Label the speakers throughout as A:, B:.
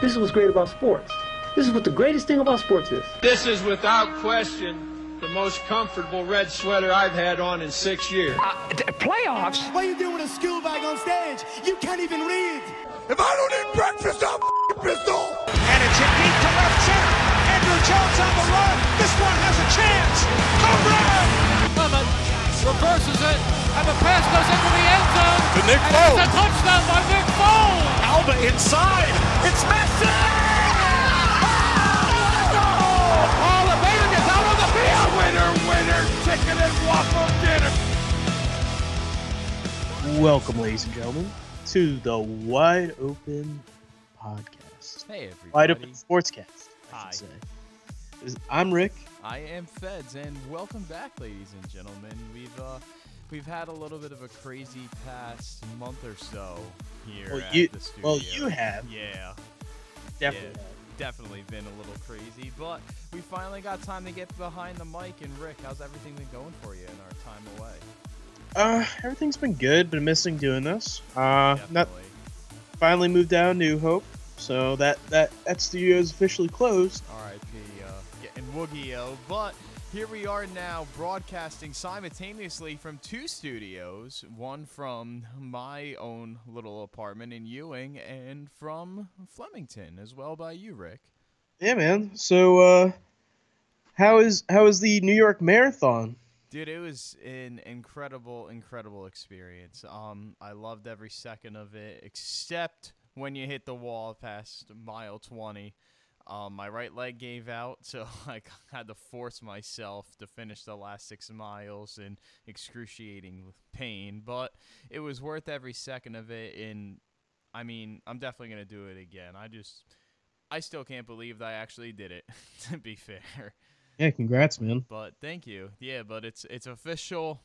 A: This is what's great about sports. This is what the greatest thing about sports is.
B: This is without question the most comfortable red sweater I've had on in six years.
C: Uh, playoffs?
D: What are you doing with a school bag on stage? You can't even read.
E: If I don't eat breakfast, I'm pistol.
C: And it's a deep to left center. Andruw Jones on the run. This one has a chance. Home run!
F: Clement reverses it, and the pass goes into the end zone.
E: To Nick
F: and
E: Foles.
F: It's a touchdown by Nick Foles.
C: Alba inside. It's Messi!
F: Oh, the Bader gets out on the field.
E: Winner, winner, chicken and waffle dinner.
G: Welcome, ladies and gentlemen, to the Wide Open Podcast.
H: Hey everybody.
G: Wide Open Sportscast, I
H: Hi.
G: should say. I'm Rick.
H: I am Feds and welcome back ladies and gentlemen. We've uh we've had a little bit of a crazy past month or so here
G: Well,
H: at
G: you-
H: the studio.
G: well, you have.
H: Yeah.
G: Definitely.
H: yeah, definitely been a little crazy, but we finally got time to get behind the mic and Rick, how's everything been going for you in our time away?
G: Uh, everything's been good. Been missing doing this. Uh, not finally moved down New Hope, so that that that studio is officially closed.
H: R.I.P. Uh, getting Woogie-O. But here we are now broadcasting simultaneously from two studios. One from my own little apartment in Ewing and from Flemington as well by you, Rick.
G: Yeah, man. So, uh, how is how is the New York Marathon?
H: Dude, it was an incredible, incredible experience. Um, I loved every second of it, except when you hit the wall past mile 20. Um, my right leg gave out, so I had to force myself to finish the last six miles in excruciating pain. But it was worth every second of it. And I mean, I'm definitely gonna do it again. I just, I still can't believe that I actually did it. to be fair.
G: Yeah, congrats, man.
H: But thank you. Yeah, but it's it's official.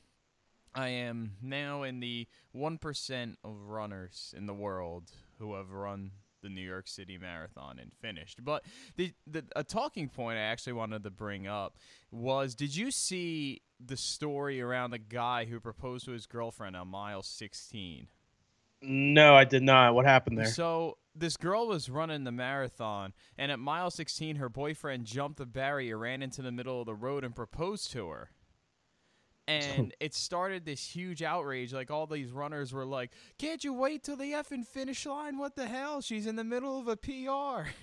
H: I am now in the one percent of runners in the world who have run the New York City Marathon and finished. But the, the a talking point I actually wanted to bring up was: Did you see the story around the guy who proposed to his girlfriend on mile sixteen?
G: No, I did not. What happened there?
H: So this girl was running the marathon, and at mile 16, her boyfriend jumped the barrier, ran into the middle of the road, and proposed to her. And it started this huge outrage. Like all these runners were like, "Can't you wait till the effing finish line? What the hell? She's in the middle of a PR."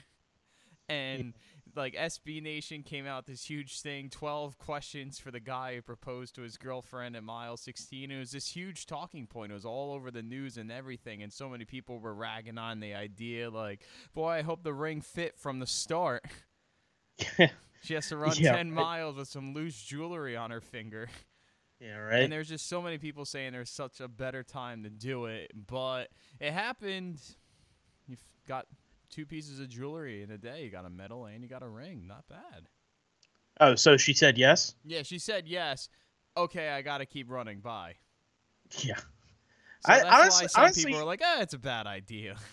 H: And like SB Nation came out this huge thing 12 questions for the guy who proposed to his girlfriend at mile 16 it was this huge talking point it was all over the news and everything and so many people were ragging on the idea like boy i hope the ring fit from the start she has to run
G: Yeah,
H: 10
G: right.
H: miles with some loose jewelry on her finger
G: yeah, right.
H: and there's just so many people saying there's such a better time to do it but it happened you've got two pieces of jewelry in a day you got a medal and you got a ring not bad
G: oh, so she said yes.
H: yeah she said yes okay i gotta keep running bye
G: Yeah.
H: so
G: I-
H: that's
G: honestly-
H: why some
G: honestly-
H: people are like ah it's a bad idea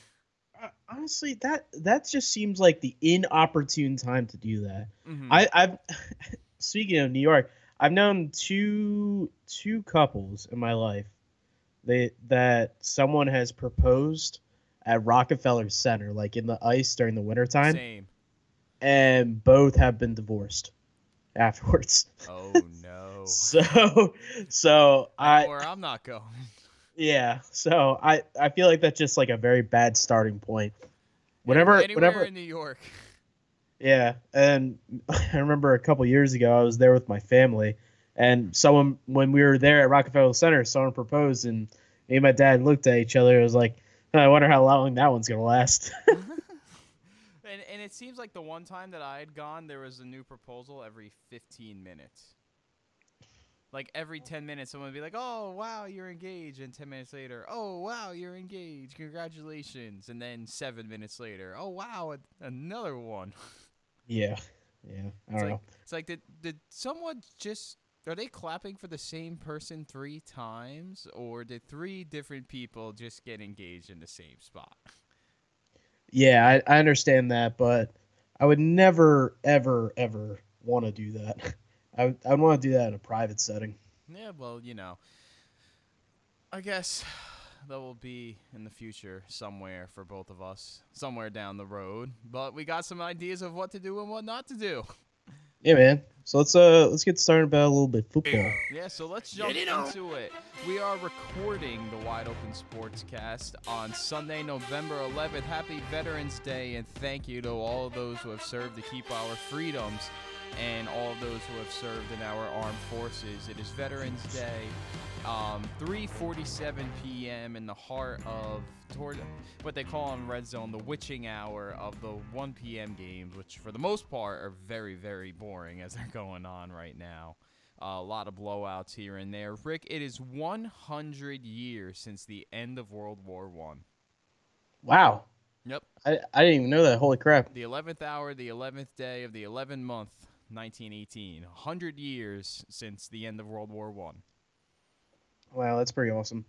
G: Uh, honestly, that that just seems like the inopportune time to do that.
H: Mhm.
G: I, I've speaking of New York, I've known two two couples in my life they, that someone has proposed at Rockefeller Center, like in the ice during the wintertime,
H: same.
G: And both have been divorced afterwards.
H: oh no.
G: So, so
H: I i'm not going.
G: Yeah, so I I feel like that's just like a very bad starting point. Whenever
H: anywhere
G: whenever
H: in new york
G: Yeah, and I remember a couple years ago I was there with my family, and someone when we were there at Rockefeller Center, someone proposed, and me and my dad looked at each other. It was like, I wonder how long that one's gonna last.
H: and, and it seems like the one time that i had gone there was a new proposal every 15 minutes like every 10 minutes someone would be like oh wow you're engaged and 10 minutes later oh wow you're engaged congratulations and then seven minutes later oh wow another one
G: yeah, yeah, I
H: it's
G: don't
H: like
G: know.
H: it's like did, did someone just are they clapping for the same person three times or did three different people just get engaged in the same spot
G: Yeah, I, I understand that, but I would never, ever, ever want to do that. I would, I would want to do that in a private setting.
H: Yeah, well, you know, I guess that will be in the future somewhere for both of us, somewhere down the road. But we got some ideas of what to do and what not to do.
G: Yeah, man. So let's uh let's get started about a little bit football.
H: Yeah, so let's jump into it. We are recording the Wide Open Sportscast on Sunday, November 11th. Happy Veterans Day, and thank you to all of those who have served to keep our freedoms and all of those who have served in our armed forces. It is Veterans Day. Um, 3:47 p.m. in the heart of toward what they call in Red Zone the witching hour of the 1 p.m. games, which for the most part are very, very boring as they're going on right now. Uh, a lot of blowouts here and there. Rick, it is 100 years since the end of World War One.
G: Wow.
H: Yep.
G: I, I didn't even know that. Holy crap.
H: The 11th hour, the 11th day of the 11th month, 1918. 100 years since the end of World War One.
G: Wow, that's pretty awesome.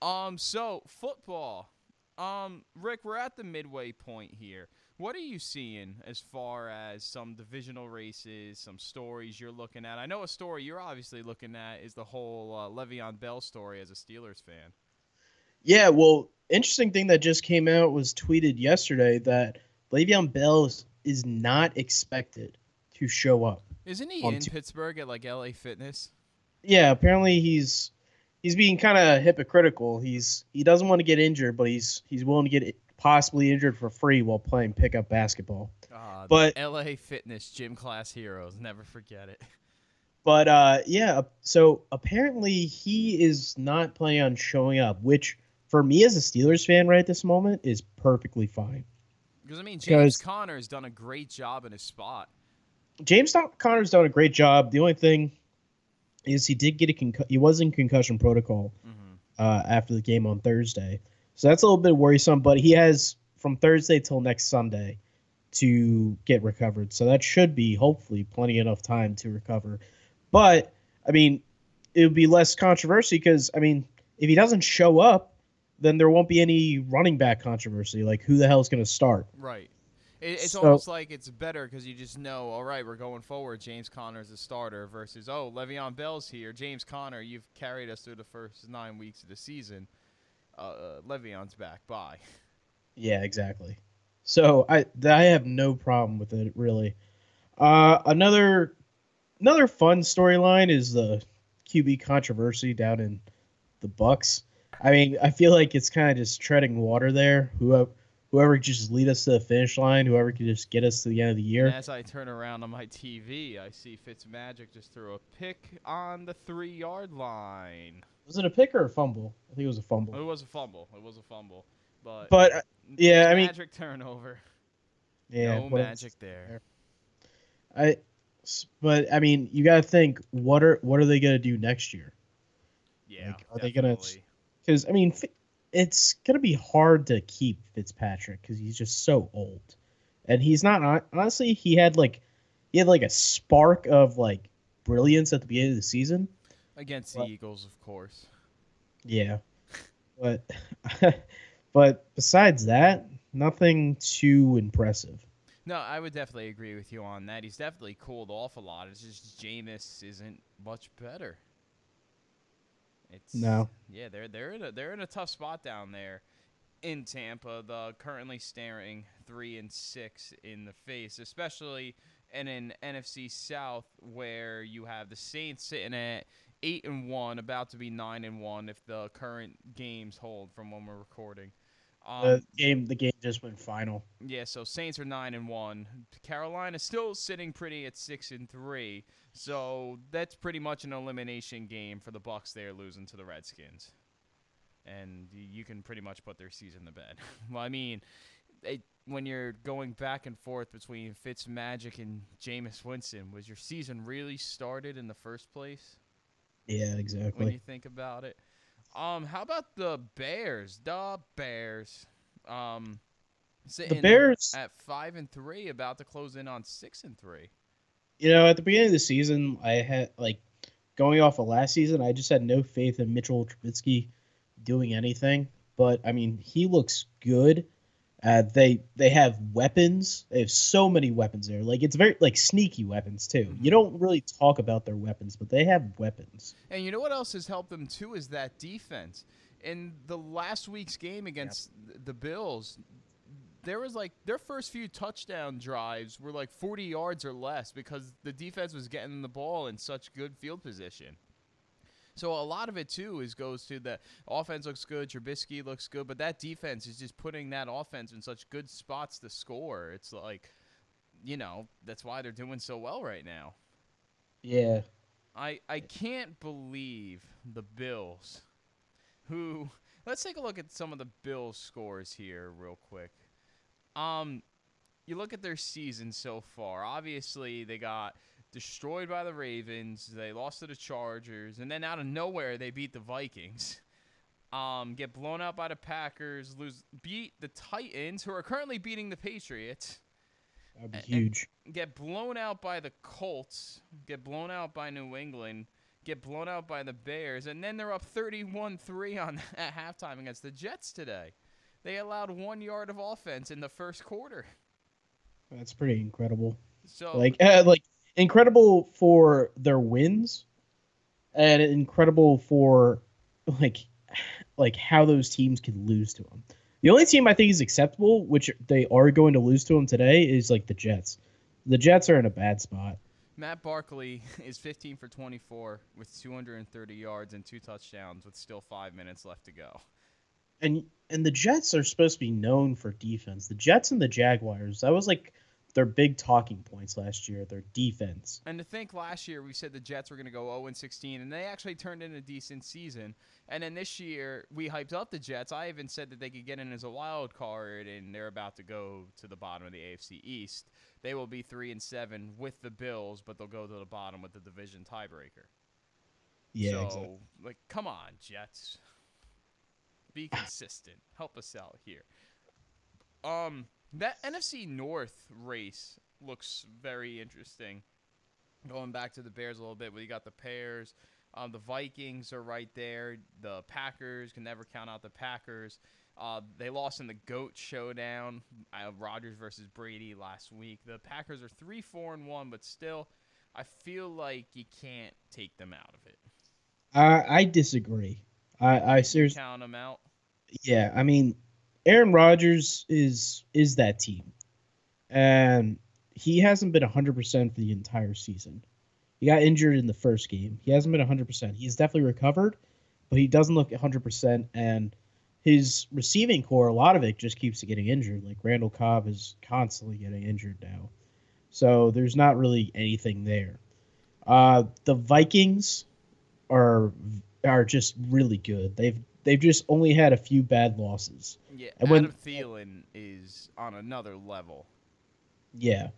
H: Um, so football. Um, Rick, we're at the midway point here. What are you seeing as far as some divisional races, some stories you're looking at? I know a story you're obviously looking at is the whole uh, Le'Veon Bell story as a Steelers fan.
G: Yeah, well, interesting thing that just came out was tweeted yesterday that Le'Veon Bell is, is not expected to show up.
H: Isn't he in
G: t-
H: Pittsburgh at like LA Fitness?
G: Yeah, apparently he's he's being kind of hypocritical. He's he doesn't want to get injured, but he's he's willing to get possibly injured for free while playing pickup basketball.
H: Uh,
G: But-
H: LA Fitness gym class heroes, never forget it.
G: But uh, yeah, so apparently he is not planning on showing up, which for me as a Steelers fan right at this moment is perfectly fine.
H: Because I mean, James has done a great job in his spot.
G: James Conner's done a great job. The only thing is he did get a concu- he was in concussion protocol uh, after the game on Thursday, so that's a little bit worrisome. But he has from Thursday till next Sunday to get recovered, so that should be hopefully plenty enough time to recover. But I mean, it would be less controversy because I mean, if he doesn't show up, then there won't be any running back controversy. Like who the hell is going to start?
H: Right. It, it's
G: So-
H: almost like it's better because you just know, all right, we're going forward. James Conner's a starter versus, oh, Le'Veon Bell's here. James Conner, you've carried us through the first nine weeks of the season. Uh, uh, Le'Veon's back. Bye.
G: Yeah, exactly. So I th- I have no problem with it really. Uh, another another fun storyline is the QB controversy down in the Bucs. I mean, I feel like it's kind of just treading water there. Whoever whoever could just lead us to the finish line, whoever could just get us to the end of the
H: And
G: year.
H: as I turn around on my TV, I see Fitzmagic just threw a pick on the three yard line.
G: Was it a pick or a fumble? I think it was a fumble.
H: It was a fumble. It was a fumble. But,
G: But uh, yeah, I mean-
H: Fitzmagic turnover.
G: yeah,
H: no magic there.
G: I, but I mean, you got to think what are what are they gonna do next year?
H: Yeah.
G: Like, are they gonna- because I mean, it's gonna be hard to keep Fitzpatrick because he's just so old, and he's not honestly. He had like, he had like a spark of like brilliance at the beginning of the season.
H: against the
G: But-
H: Eagles, of course.
G: Yeah, but but besides that, nothing too impressive.
H: No, I would definitely agree with you on that. He's definitely cooled off a lot. It's just Jameis isn't much better. It's
G: No.
H: Yeah, they're they're in a they're in a tough spot down there in Tampa. The currently staring three and six in the face, especially in an NFC South where you have the Saints sitting at eight and one, about to be nine and one if the current games hold from when we're recording. Um,
G: the game, the game just went final.
H: yeah, so Saints are nine and one. Carolina's still sitting pretty at six and three. So that's pretty much an elimination game for the Bucs. They're losing to the Redskins, and you can pretty much put their season to bed. well, I mean, it, when you're going back and forth between Fitz Magic and Jameis Winston, was your season really started in the first place?
G: Yeah, exactly.
H: when you think about it. Um, how about the Bears? The Bears. Um, sitting
G: Bears-
H: at five and three, about to close in on six and three.
G: You know, at the beginning of the season, I had like going off of last season, I just had no faith in Mitchell Trubisky doing anything. But I mean, he looks good. Uh, they they have weapons. They have so many weapons there. Like it's very like sneaky weapons too. You don't really talk about their weapons, but they have weapons.
H: And you know what else has helped them too is that defense. In the last week's game against th- the Bills, there was like their first few touchdown drives were like 40 yards or less because the defense was getting the ball in such good field position. So a lot of it too is goes to the offense looks good, Trubisky looks good, but that defense is just putting that offense in such good spots to score. It's like, you know, that's why they're doing so well right now.
G: Yeah.
H: I I can't believe the Bills, who let's take a look at some of the Bills scores here real quick. Um, you look at their season so far. Obviously, they got destroyed by the Ravens. They lost to the Chargers, and then out of nowhere, they beat the Vikings. Um, get blown out by the Packers. Lose, beat the Titans, who are currently beating the Patriots
G: That'd be huge.
H: get blown out by the Colts, get blown out by New England, get blown out by the Bears, and then they're up 31-3 on at halftime against the Jets today. They allowed 1 yard of offense in the first quarter.
G: That's pretty incredible.
H: So
G: Like uh, like incredible for their wins, and incredible for like like how those teams can lose to them. The only team I think is acceptable, which they are going to lose to them today, is like the Jets. The Jets are in a bad spot.
H: Matt Barkley is 15 for 24 with 230 yards and two touchdowns with still 5 minutes left to go.
G: and and the Jets are supposed to be known for defense. The Jets and the Jaguars, that was like their big talking points last year, their defense.
H: And to think last year we said the Jets were going to go 0 16, and they actually turned in a decent season. And then this year we hyped up the Jets. I even said that they could get in as a wild card, and they're about to go to the bottom of the AFC East. They will be three and seven with the Bills, but they'll go to the bottom with the division tiebreaker.
G: Yeah,
H: so,
G: exactly.
H: like, come on, Jets. Be consistent. Help us out here. Um, that NFC North race looks very interesting. Going back to the Bears a little bit, where you got the Bears, um, the Vikings are right there. The Packers can never count out the Packers. Uh, they lost in the GOAT showdown, uh, Rodgers versus Brady last week. The Packers are three, four, and one, but still, I feel like you can't take them out of it.
G: I I disagree. I I seriously
H: Count them out.
G: yeah, I mean Aaron Rodgers is is that team. And he hasn't been 100% for the entire season. He got injured in the first game. He hasn't been 100%. He's definitely recovered, but he doesn't look 100% and his receiving corps a lot of it just keeps getting injured. Like Randall Cobb is constantly getting injured now. So there's not really anything there. Uh, the Vikings are are just really good. They've they've just only had a few bad losses.
H: Yeah,
G: And when-
H: Adam Thielen is on another level.
G: Yeah.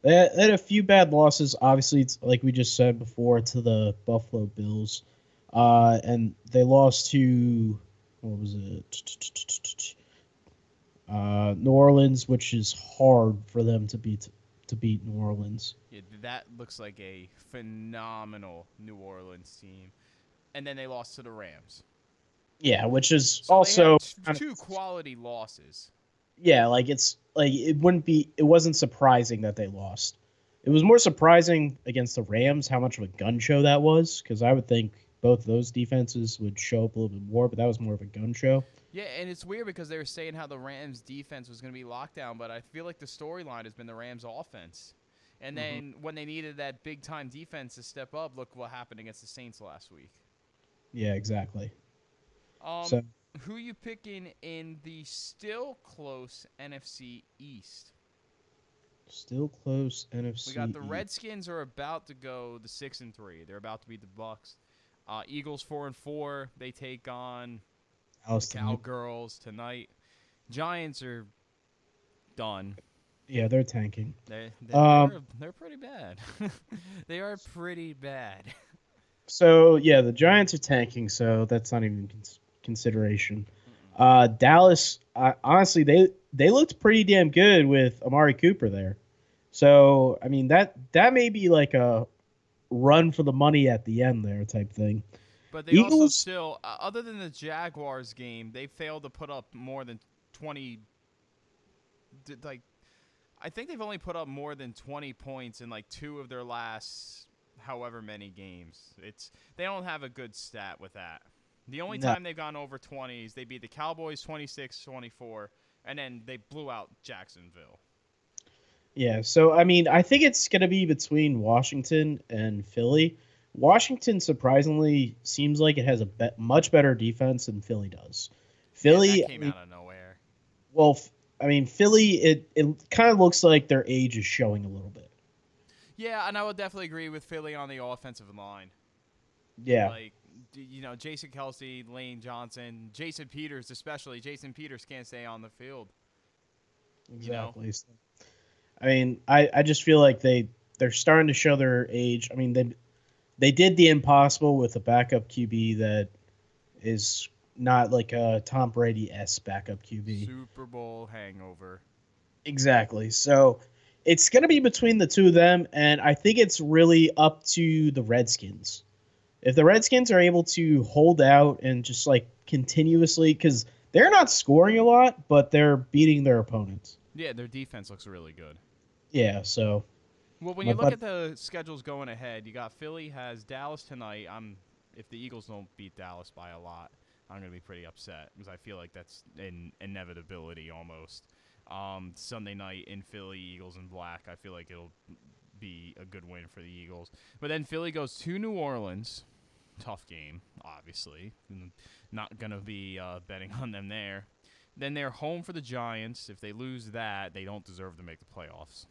G: They had, they had a few bad losses. Obviously, it's like we just said before to the Buffalo Bills, uh, and they lost to what was it? Uh, New Orleans, which is hard for them to beat to beat New Orleans.
H: Yeah, that looks like a phenomenal New Orleans team. And then they lost to the Rams.
G: Yeah, which is
H: So
G: also
H: they had t-
G: kind of-
H: two quality losses.
G: yeah, like it's like it wouldn't be it wasn't surprising that they lost. It was more surprising against the Rams how much of a gun show that was because I would think both those defenses would show up a little bit more, but that was more of a gun show.
H: Yeah, and it's weird because they were saying how the Rams defense was going to be locked down, but I feel like the storyline has been the Rams offense. And mm-hmm. then when they needed that big time defense to step up, look what happened against the Saints last week.
G: Yeah, exactly.
H: Um,
G: So-
H: who are you picking in the still close NFC East?
G: Still close NFC.
H: We got the
G: East.
H: Redskins are about to go the six and three. They're about to beat the Bucs. Uh, Eagles four and four. They take on
G: Dallas
H: the
G: tonight.
H: Cowgirls tonight. Giants are done.
G: Yeah, they're tanking.
H: They they're,
G: Um,
H: they're, they're pretty bad. they are pretty bad.
G: So yeah, the Giants are tanking, so that's not even consideration. Uh, Dallas, uh, honestly, they they looked pretty damn good with Amari Cooper there. So I mean that that may be like a run for the money at the end there type thing.
H: But they also still, uh, other than the Jaguars game, they failed to put up more than 20 did, like, I think they've only put up more than 20 points in like two of their last however many games. It's they don't have a good stat with that. The only
G: No.
H: time they've gone over 20 is they beat the Cowboys 26-24 and then they blew out Jacksonville.
G: Yeah, so I mean, I think it's going to be between Washington and Philly. Washington surprisingly seems like it has a be- much better defense than Philly does. Philly,
H: Yeah, that
G: I
H: came
G: mean,
H: out of nowhere.
G: well, f- I mean, Philly, it it kind of looks like their age is showing a little bit.
H: Yeah, and I would definitely agree with Philly on the offensive line.
G: Yeah,
H: Like, you know, Jason Kelce, Lane Johnson, Jason Peters, especially. Jason Peters can't stay on the field. you know?
G: I mean, I I just feel like they they're starting to show their age. I mean, they they did the impossible with a backup QB that is not like a Tom Brady s backup QB.
H: Super Bowl hangover.
G: Exactly. So it's going to be between the two of them, and I think it's really up to the Redskins. If the Redskins are able to hold out and just like continuously, because they're not scoring a lot, but they're beating their opponents.
H: Yeah, their defense looks really good.
G: Yeah. So
H: Well, when you look
G: bud-
H: at the schedules going ahead, you got Philly has Dallas tonight. I'm if the Eagles don't beat Dallas by a lot, I'm gonna be pretty upset because I feel like that's an inevitability almost. Um, Sunday night in Philly, Eagles in black. I feel like it'll be a good win for the Eagles. But then Philly goes to New Orleans. Tough game, obviously. Not gonna be uh, betting on them there. Then they're home for the Giants. If they lose that, they don't deserve to make the playoffs.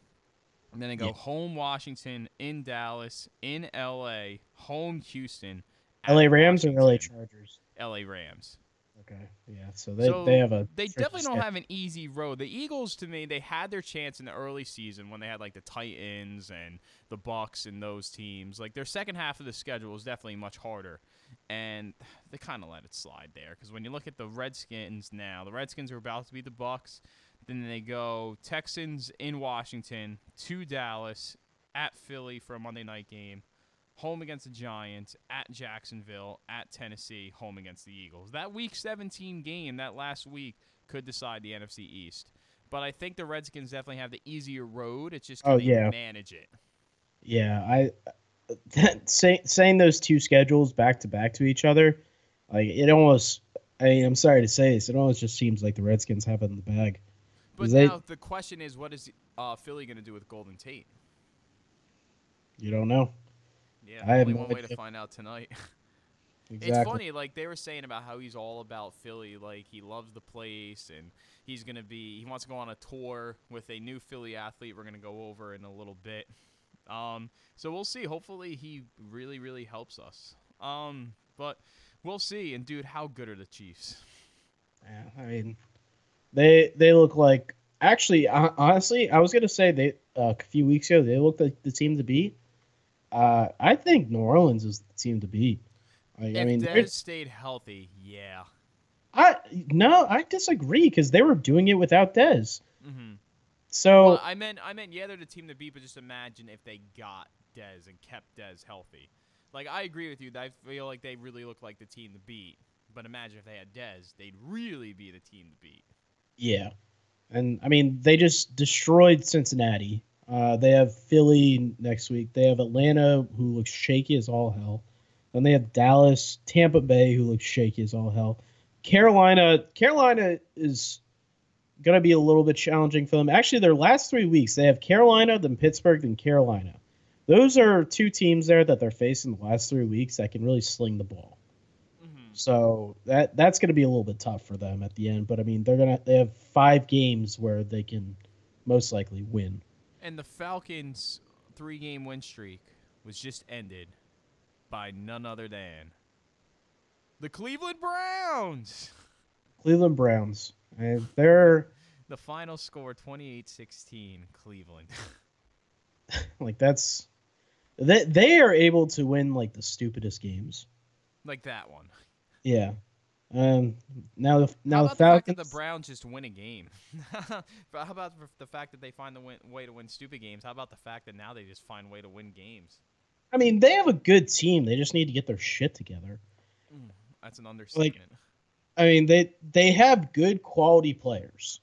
H: And then they go
G: Yeah.
H: home Washington, in Dallas, in LA, home Houston.
G: LA Rams or LA Chargers?
H: LA Rams.
G: Okay. Yeah. So they,
H: so
G: they have a
H: they definitely don't have an easy road. The Eagles, to me, they had their chance in the early season when they had like the Titans and the Bucs and those teams. Like their second half of the schedule was definitely much harder, and they kind of let it slide there. Because when you look at the Redskins now, the Redskins are about to be the Bucs. Then they go Texans in Washington to Dallas at Philly for a Monday night game home against the Giants, at Jacksonville, at Tennessee, home against the Eagles. That Week 17 game, that last week, could decide the NFC East. But I think the Redskins definitely have the easier road. It's just
G: Oh, yeah.
H: manage it.
G: Yeah, I that, say, saying those two schedules back to back to each other, like it almost. I mean, I'm sorry to say this, it almost just seems like the Redskins have it in the bag.
H: But
G: They-
H: now the question is, what is uh, Philly going to do with Golden Tate?
G: You don't know
H: Yeah,
G: I have
H: only
G: no
H: one way to find out tonight.
G: exactly.
H: It's funny, like they were saying about how he's all about Philly, like he loves the place and he's gonna be he wants to go on a tour with a new Philly athlete we're gonna go over in a little bit. Um, so we'll see. Hopefully he really, really helps us. Um, but we'll see. And dude, how good are the Chiefs?
G: Yeah, I mean, they they look like actually honestly, I was gonna say they uh, a few weeks ago they looked like the team to beat. Uh, I think New Orleans is the team to beat. Like, I
H: if
G: mean,
H: Dez stayed healthy, yeah.
G: I no, I disagree because they were doing it without Dez.
H: Mm-hmm.
G: So
H: Well, I meant I meant yeah, they're the team to beat, but just imagine if they got Dez and kept Dez healthy. Like I agree with you. that I feel like they really look like the team to beat. But imagine if they had Dez, they'd really be the team to beat.
G: Yeah, and I mean they just destroyed Cincinnati. Uh, they have Philly next week. They have Atlanta, who looks shaky as all hell. Then they have Dallas, Tampa Bay, who looks shaky as all hell. Carolina, Carolina is gonna be a little bit challenging for them. Actually, their last three weeks, they have Carolina, then Pittsburgh, then Carolina. Those are two teams there that they're facing the last three weeks that can really sling the ball.
H: Mm-hmm.
G: So that that's going to be a little bit tough for them at the end. But I mean, they're gonna they have five games where they can most likely win.
H: And the Falcons' three-game win streak was just ended by none other than the Cleveland Browns.
G: Cleveland Browns, and they're
H: The final score 28-16 Cleveland.
G: like that's they they are able to win like the stupidest games.
H: like that one.
G: Yeah. Um. Now the now
H: How
G: the
H: the
G: Falcons.
H: that the Browns just win a game? but how about the fact that they find the win- way to win stupid games? How about the fact that now they just find a way to win games?
G: I mean, they have a good team. They just need to get their shit together.
H: That's an understatement.
G: Like, I mean, they they have good quality players.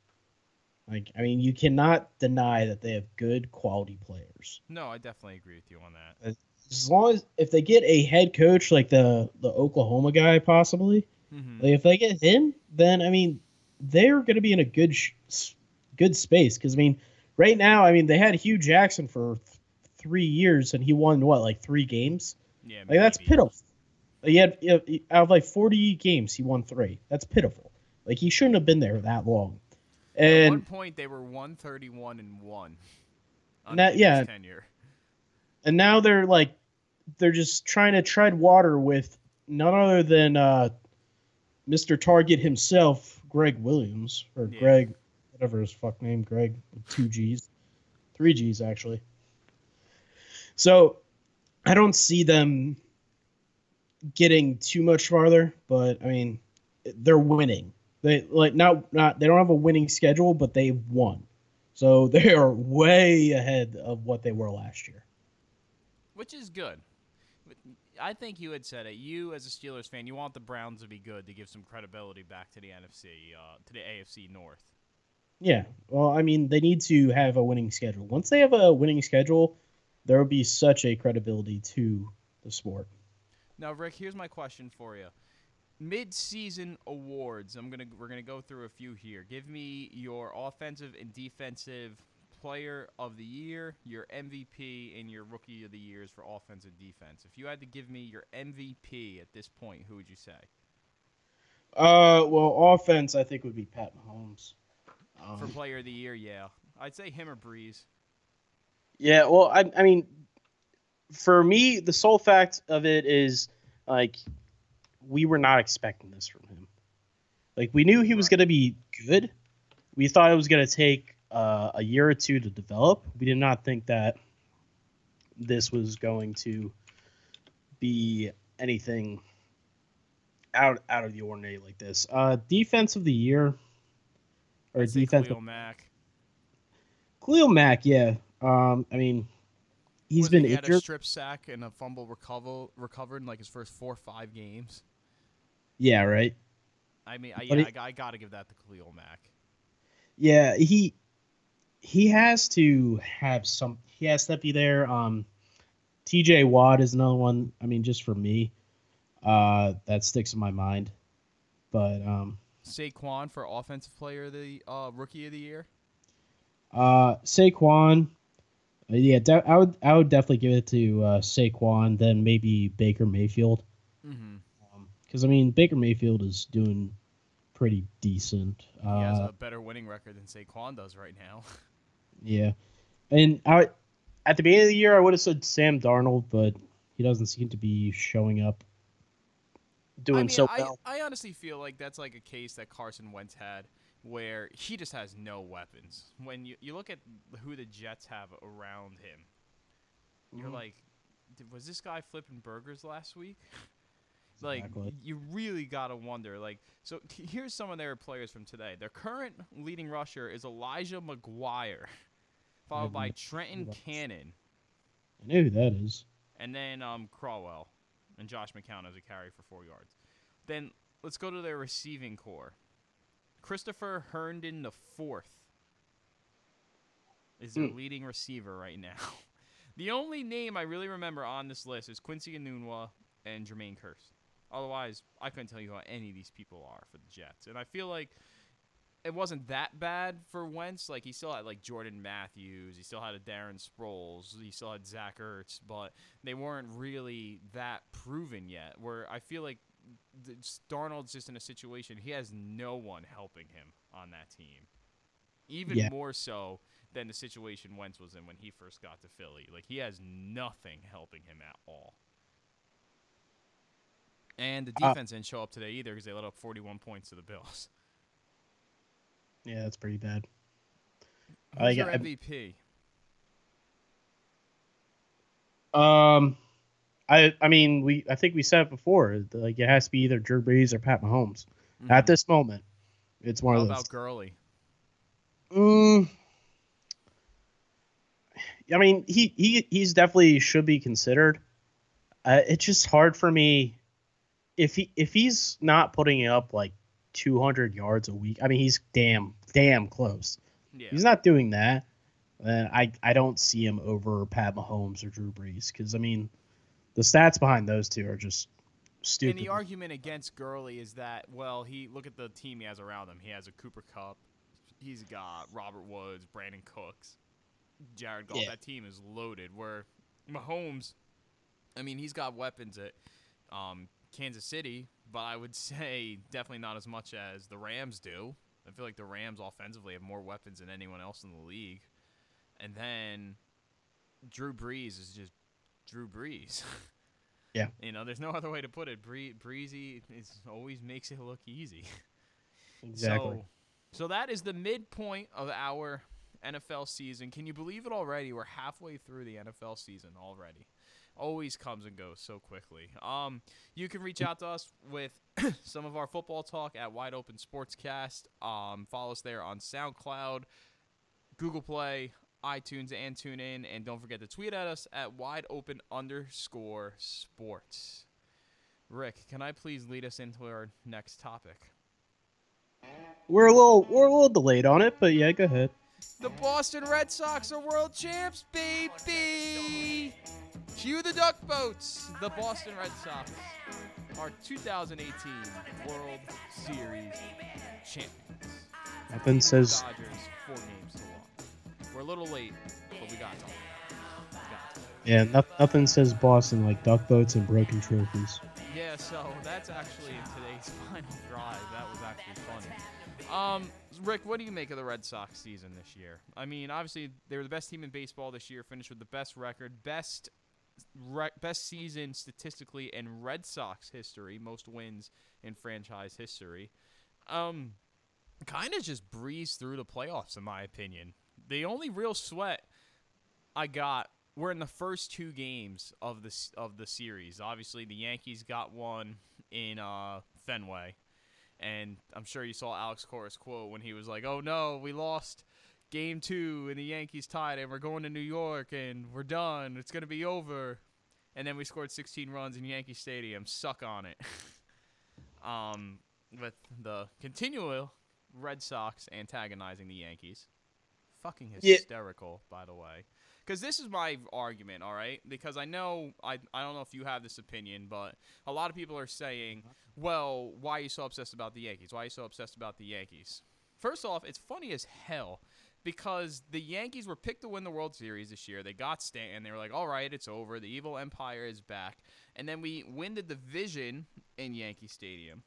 G: Like, I mean, you cannot deny that they have good quality players.
H: No, I definitely agree with you on that.
G: As long as if they get a head coach like the the Oklahoma guy, possibly,
H: Mhm.
G: like if they get him, then I mean, they're going to be in a good sh- good space. Because I mean, right now, I mean, they had Hue Jackson for th- three years, and he won what like three games.
H: Yeah,
G: Like that's
H: maybe.
G: pitiful. He had out of like forty games, he won three. That's pitiful. Like he shouldn't have been there that long.
H: And At one point, they were 131 and one.
G: And that- yeah.
H: tenure.
G: and now they're like they're just trying to tread water with none other than uh, Mr. Target himself, Gregg Williams or
H: Yeah.
G: Greg, whatever his fuck name, Greg with two G's, three G's actually. So I don't see them getting too much farther, but I mean they're winning. They like not not they don't have a winning schedule, but they won. So they are way ahead of what they were last year.
H: which is good. I think you had said it. You, as a Steelers fan, you want the Browns to be good to give some credibility back to the NFC, uh, to the AFC North.
G: Yeah. Well, I mean, they need to have a winning schedule. Once they have a winning schedule, there will be such a credibility to the sport.
H: Now, Rick, here's my question for you. Mid-season awards. I'm gonna we're gonna go through a few here. Give me your offensive and defensive player of the year, your MVP, and your rookie of the years for offense and defense. If you had to give me your MVP at this point, who would you say?
G: Uh, well, offense, I think would be Pat Mahomes.
H: For
G: Um,
H: player of the year, yeah, I'd say him or Brees.
G: yeah. Well, I, I mean, for me, the sole fact of it is like we were not expecting this from him. Like we knew he was going to be good. We thought it was going to take uh, a year or two to develop. We did not think that this was going to be anything out out of the ordinary like this. Uh, defense of the year or
H: I'd
G: defense
H: Khalil Mack.
G: Khalil Mack, yeah. Um, I mean, he's been
H: he had a strip sack and a fumble recover recovered in like his first four or five games.
G: Yeah, right.
H: I mean, I, yeah,
G: he-
H: I, I got to give that to Khalil Mack.
G: Yeah, he he has to have some. He has to be there. Um, T.J. Watt is another one. I mean, just for me, uh, that sticks in my mind. But um,
H: Saquon for offensive player of the uh, rookie of the year.
G: uh, Saquon, uh, yeah, de- I would I would definitely give it to uh, Saquon. Then maybe Baker Mayfield.
H: Mm-hmm.
G: Because I mean, Baker Mayfield is doing pretty decent.
H: He has
G: Uh,
H: a better winning record than Saquon does right now.
G: Yeah, and I at the beginning of the year I would have said Sam Darnold, but he doesn't seem to be showing up doing
H: I mean,
G: so
H: I,
G: well.
H: I honestly feel like that's like a case that Carson Wentz had where he just has no weapons. When you, you look at who the Jets have around him, you're
G: Mhm.
H: like, was this guy flipping burgers last week? Like,
G: Exactly.
H: you really got to wonder. Like, so here's some of their players from today. Their current leading rusher is Elijah McGuire, followed by. Trenton Cannon,
G: I know who that is.
H: and then um, Crowell and Josh McCown as a carry for four yards. Then let's go to their receiving corps. Christopher Herndon the fourth is their
G: Hmm.
H: leading receiver right now. The only name I really remember on this list is Quincy Enunwa and Jermaine Kearse. Otherwise, I couldn't tell you who any of these people are for the Jets. And I feel like it wasn't that bad for Wentz. Like he still had like Jordan Matthews, he still had a Darren Sproles, he still had Zach Ertz, but they weren't really that proven yet. Where I feel like Darnold's just in a situation he has no one helping him on that team. Even
G: Yeah.
H: more so than the situation Wentz was in when he first got to Philly. Like he has nothing helping him at all. And the
G: Uh,
H: defense didn't show up today either because they let up 41 points to the Bills.
G: Yeah, that's pretty bad.
H: Who's
G: I
H: your MVP?
G: Um, I I mean we I think we said it before. Like it has to be either Drew Brees or Pat Mahomes. At
H: Mhm.
G: this moment, it's one
H: How
G: of
H: about
G: those.
H: Gurley?
G: Mm, I mean, he he he's definitely should be considered. Uh, it's just hard for me if he if he's not putting up like 200 yards a week. I mean, he's damn damn close.
H: Yeah.
G: he's not doing that, then I I don't see him over Pat Mahomes or Drew Brees because I mean, the stats behind those two are just stupid.
H: And the argument against Gurley is that, well, he look at the team he has around him. He has a Cooper Kupp. He's got Robert Woods, Brandin Cooks, Jared Goff.
G: Yeah.
H: That team is loaded. Where Mahomes, I mean, he's got weapons at um, Kansas City, but I would say definitely not as much as the Rams do. I feel like the Rams offensively have more weapons than anyone else in the league. And then Drew Brees is just Drew Brees.
G: Yeah.
H: You know, there's no other way to put it. Bree- breezy is always makes it look easy.
G: exactly.
H: So, so that is the midpoint of our NFL season. Can you believe it already? We're halfway through the NFL season already. Always comes and goes so quickly. Um, you can reach out to us with some of our football talk at Wide Open Sportscast. Um, follow us there on SoundCloud, Google Play, iTunes, and TuneIn. And don't forget to tweet at us at Wide Open underscore Sports. Rick, can I please lead us into our next topic?
G: we're a little we're a little delayed on it, but yeah, go ahead.
H: The Boston Red Sox are world champs, baby! Cue the duck boats. The Boston Red Sox are 2018 World Series champions.
G: Nothing says
H: Dodgers four games to one. We're a little late, but we got it. We got it.
G: yeah, no, nothing says Boston like duck boats and broken trophies.
H: Yeah, so that's actually in today's final drive. That was actually funny. Um, Rick, what do you make of the Red Sox season this year? I mean, obviously they were the best team in baseball this year. Finished with the best record, best best season statistically in Red Sox history, most wins in franchise history. Um, kind of just breezed through the playoffs, in my opinion. The only real sweat I got were in the first two games of the of the series. Obviously, the Yankees got one in uh, Fenway, and I'm sure you saw Alex Cora's quote when he was like, "Oh no, we lost." Game two, and the Yankees tied, and we're going to New York, and we're done. It's gonna be over, and then we scored 16 runs in Yankee Stadium. Suck on it. um, with the continual Red Sox antagonizing the Yankees. Fucking
G: Yeah.
H: hysterical, by the way. Because this is my argument, all right? Because I know, I, I don't know if you have this opinion, but a lot of people are saying, uh-huh. well, why are you so obsessed about the Yankees? Why are you so obsessed about the Yankees? First off, it's funny as hell because the Yankees were picked to win the World Series this year. They got Stanton. They were like, all right, it's over. The evil empire is back. And then we win the division in Yankee Stadium.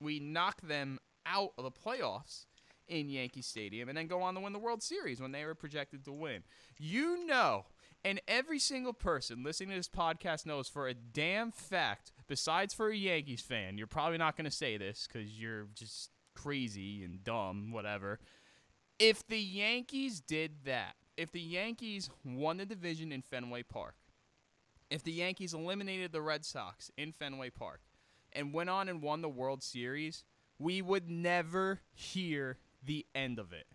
H: We knock them out of the playoffs in Yankee Stadium and then go on to win the World Series when they were projected to win. You know, and every single person listening to this podcast knows for a damn fact, besides for a Yankees fan, you're probably not going to say this because you're just crazy and dumb, whatever. If the Yankees did that, if the Yankees won the division in Fenway Park, if the Yankees eliminated the Red Sox in Fenway Park and went on and won the World Series, we would never hear the end of it.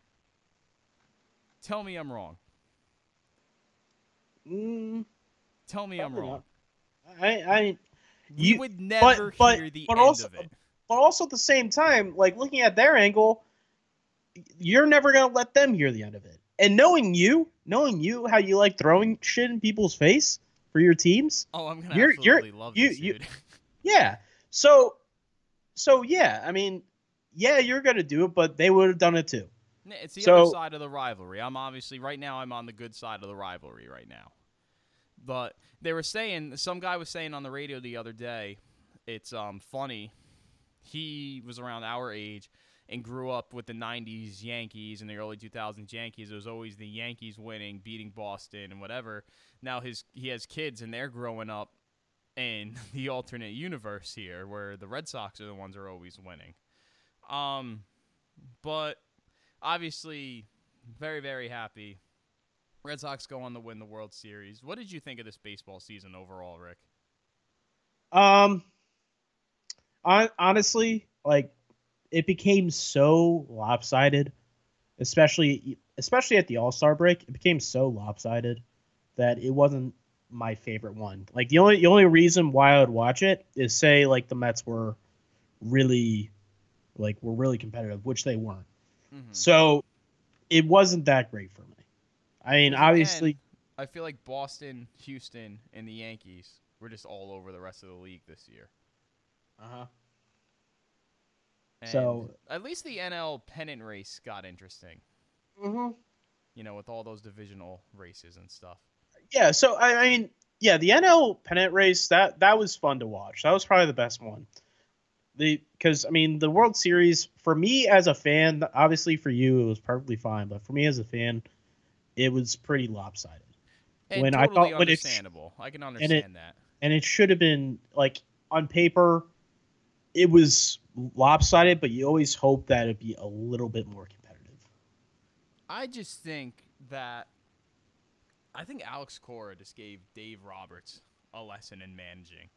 H: Tell me I'm wrong.
G: Mm,
H: Tell me I'm wrong.
G: I, I, you,
H: would never
G: but,
H: hear the
G: but
H: end
G: also,
H: of it.
G: but also at the same time, like looking at their angle, you're never gonna let them hear the end of it. And knowing you, knowing you, how you like throwing shit in people's face for your teams,
H: Oh, I'm gonna
G: you're- you're-
H: absolutely love
G: you-
H: this,
G: you-
H: dude.
G: yeah. So, so yeah, I mean, yeah, you're gonna do it, but they would have done it too.
H: It's the
G: So-
H: other side of the rivalry. I'm obviously right now. I'm on the good side of the rivalry right now. But they were saying some guy was saying on the radio the other day. It's um funny. He was around our age and grew up with the '90s Yankees and the early 2000s Yankees. It was always the Yankees winning, beating Boston and whatever. Now his he has kids and they're growing up in the alternate universe here, where the Red Sox are the ones who are always winning. Um, but obviously very very happy red sox go on to win the world series what did you think of this baseball season overall rick
G: Um, hon- honestly, like it became so lopsided, especially especially at the All Star break. It became so lopsided that it wasn't my favorite one. Like the only the only reason why I would watch it is say like the Mets were really like were really competitive, which they weren't.
H: Mhm.
G: So it wasn't that great for me. I mean,
H: Because
G: obviously,
H: again, I feel like Boston, Houston, and the Yankees were just all over the rest of the league this year.
G: uh-huh. So-
H: at least the NL pennant race got interesting.
G: Mm-hmm.
H: You know, with all those divisional races and stuff.
G: yeah. So I, I mean, yeah, the NL pennant race that that was fun to watch. That was probably the best one. The because I mean the World Series for me as a fan, obviously for you it was perfectly fine, but for me as a fan, it was pretty lopsided.
H: And
G: When I
H: totally
G: thought- when it's-
H: understandable. I can
G: it-
H: understand that.
G: and it should have been like on paper it was lopsided but you always hope that it'd be a little bit more competitive
H: I just think that I think Alex Cora just gave Dave Roberts a lesson in managing.